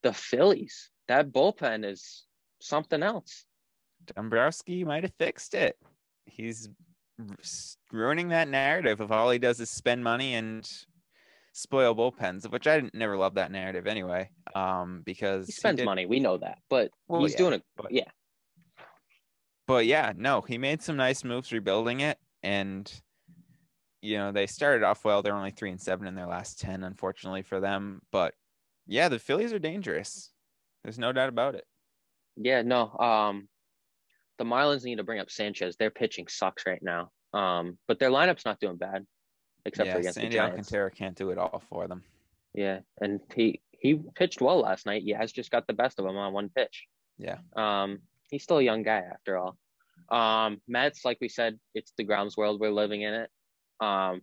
Speaker 3: The Phillies. That bullpen is something else.
Speaker 2: Dombrowski might have fixed it. He's ruining that narrative of all he does is spend money and spoil bullpens, which I didn't- never loved that narrative anyway. Um, because
Speaker 3: He spends
Speaker 2: did-
Speaker 3: money. We know that, but
Speaker 2: Well,
Speaker 3: he's
Speaker 2: yeah,
Speaker 3: doing it. Yeah,
Speaker 2: but yeah, no, he made some nice moves rebuilding it, and you know they started off well. They're only three and seven in their last ten, unfortunately for them. But yeah, the Phillies are dangerous. There's no doubt about it.
Speaker 3: Yeah, no. Um, the Marlins need to bring up Sanchez. Their pitching sucks right now. Um, but their lineup's not doing bad, except for
Speaker 2: yeah,
Speaker 3: against
Speaker 2: Sandy
Speaker 3: the Giants.
Speaker 2: Alcantara can't do it all for them.
Speaker 3: Yeah, and he he pitched well last night. He has just got the best of him on one pitch.
Speaker 2: Yeah.
Speaker 3: Um, he's still a young guy after all. Um, Mets, like we said, it's Degrom's world. We're living in it. Um,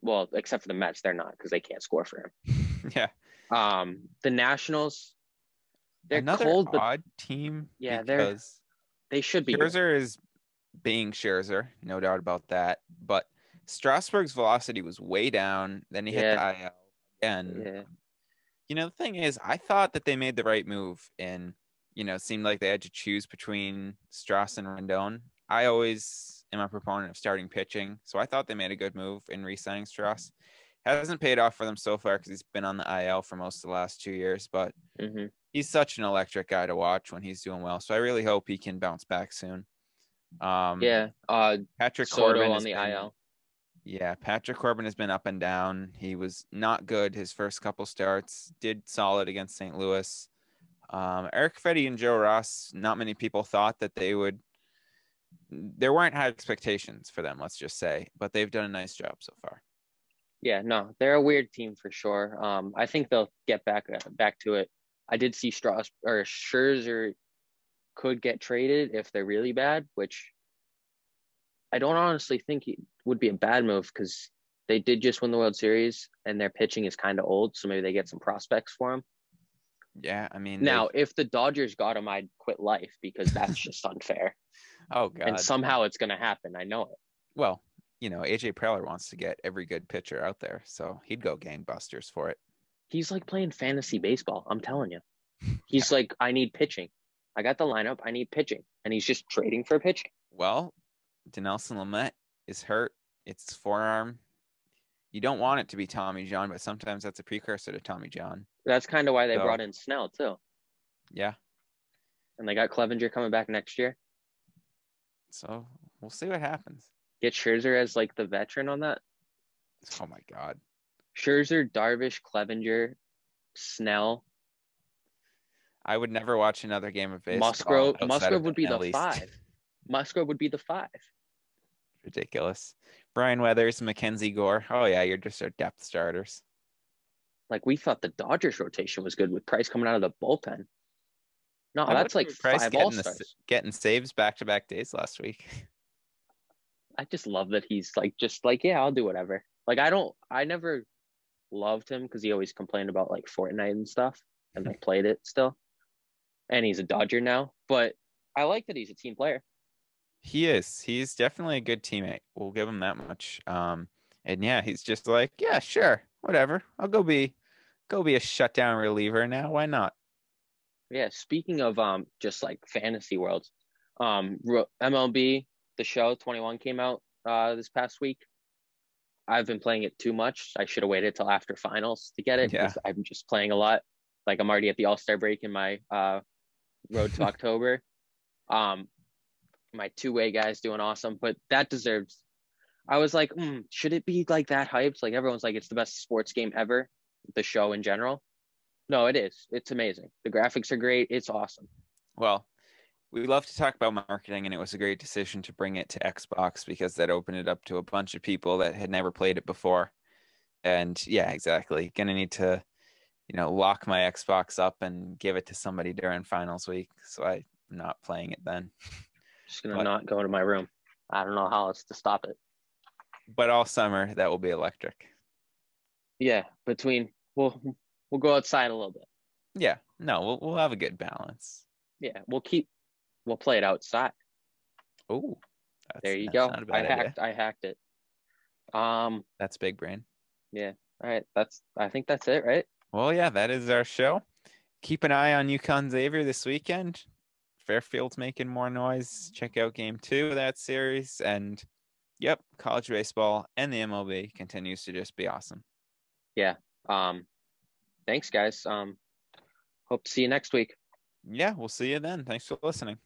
Speaker 3: well, except for the Mets, they're not because they can't score for him.
Speaker 2: yeah,
Speaker 3: Um, the Nationals, they're
Speaker 2: another
Speaker 3: cold, but
Speaker 2: odd team.
Speaker 3: Yeah, they're- they should be.
Speaker 2: Scherzer is being Scherzer, no doubt about that. But Strasburg's velocity was way down. Then he hit the IL again.
Speaker 3: Yeah.
Speaker 2: You know, the thing is, I thought that they made the right move, and you know, it seemed like they had to choose between Strauss and Rendon. I always am a proponent of starting pitching, so I thought they made a good move in re-signing Strauss. Hasn't paid off for them so far because he's been on the IL for most of the last two years, but
Speaker 3: hmm
Speaker 2: he's such an electric guy to watch when he's doing well. So I really hope he can bounce back soon. Um,
Speaker 3: Yeah. Uh,
Speaker 2: Patrick
Speaker 3: Soto
Speaker 2: Corbin
Speaker 3: on the
Speaker 2: been-
Speaker 3: IL.
Speaker 2: Yeah, Patrick Corbin has been up and down. He was not good his first couple starts. Did solid against St. Louis. Um, Erick Fedde and Joe Ross. Not many people thought that they would. There weren't high expectations for them, let's just say, but they've done a nice job so far.
Speaker 3: Yeah, no, they're a weird team for sure. Um, I think they'll get back uh, back to it. I did see Strauss or Scherzer could get traded if they're really bad, which I don't honestly think it would be a bad move because they did just win the World Series and their pitching is kind of old, so maybe they get some prospects for him.
Speaker 2: Yeah, I mean, they-
Speaker 3: Now, if the Dodgers got him, I'd quit life because that's just unfair.
Speaker 2: oh god,
Speaker 3: And somehow it's going to happen. I know it.
Speaker 2: well, you know, AJ Preller wants to get every good pitcher out there, so he'd go gangbusters for it.
Speaker 3: He's like playing fantasy baseball. I'm telling you. He's like, I need pitching. I got the lineup. I need pitching. And he's just trading for pitching.
Speaker 2: Well, Dinelson Lamet is hurt. It's forearm. You don't want it to be Tommy John, but sometimes that's a precursor to Tommy John.
Speaker 3: That's kind of why they
Speaker 2: So-
Speaker 3: brought in Snell, too.
Speaker 2: Yeah.
Speaker 3: And they got Clevinger coming back next year.
Speaker 2: So we'll see what happens.
Speaker 3: Get Scherzer as like the veteran on that.
Speaker 2: Oh my God.
Speaker 3: Scherzer, Darvish, Clevinger, Snell,
Speaker 2: I would never watch another game of baseball.
Speaker 3: Musgrove. Musgrove would be the
Speaker 2: NL East.
Speaker 3: five. Musgrove would be the five.
Speaker 2: Ridiculous. Brian Weathers, Mackenzie Gore. Oh yeah, you're just our depth starters.
Speaker 3: Like we thought the Dodgers rotation was good with Price coming out of the bullpen. No,
Speaker 2: How
Speaker 3: that's like
Speaker 2: Price
Speaker 3: five
Speaker 2: getting the getting saves back to back days last week.
Speaker 3: I just love that he's like just like yeah, I'll do whatever. Like I don't, I never loved him because he always complained about like Fortnite and stuff, and I played it still. And he's a Dodger now, but I like that he's a team player.
Speaker 2: He is. He's definitely a good teammate. We'll give him that much. Um, and yeah, he's just like, yeah, sure, whatever. I'll go be, go be a shutdown reliever now. Why not?
Speaker 3: Yeah. Speaking of um, just like fantasy worlds, um, MLB the show 21 came out uh this past week. I've been playing it too much. I should have waited till after finals to get it.
Speaker 2: Yeah.
Speaker 3: I'm just playing a lot. Like I'm already at the All Star break in my uh road to October. Um, my two way guys doing awesome, but that deserves. I was like, hmm, should it be like that hyped? Like everyone's like, it's the best sports game ever. The show in general. No, it is. It's amazing. The graphics are great. It's awesome.
Speaker 2: Well, we love to talk about marketing, and it was a great decision to bring it to Xbox because that opened it up to a bunch of people that had never played it before. And yeah, exactly. Gonna need to, you know, lock my Xbox up and give it to somebody during finals week. So I'm not playing it then.
Speaker 3: Just gonna
Speaker 2: But-
Speaker 3: not go to my room. I don't know how else to stop it.
Speaker 2: But all summer that will be electric.
Speaker 3: Yeah, between we'll we'll go outside a little bit.
Speaker 2: Yeah, no, we'll we'll have a good balance.
Speaker 3: Yeah, we'll keep we'll play it outside.
Speaker 2: Oh,
Speaker 3: There you go.
Speaker 2: Not a
Speaker 3: I
Speaker 2: bad idea.
Speaker 3: hacked I hacked it. Um
Speaker 2: That's big brain. Yeah.
Speaker 3: All right, that's I think that's it, right?
Speaker 2: Well, yeah, that is our show. Keep an eye on UConn Xavier this weekend. Fairfield's making more noise. Check out game two of that series. And yep, college baseball and the MLB continues to just be awesome. Yeah.
Speaker 3: Um thanks guys. Um hope to see you next week.
Speaker 2: Yeah, we'll see you then. Thanks for listening.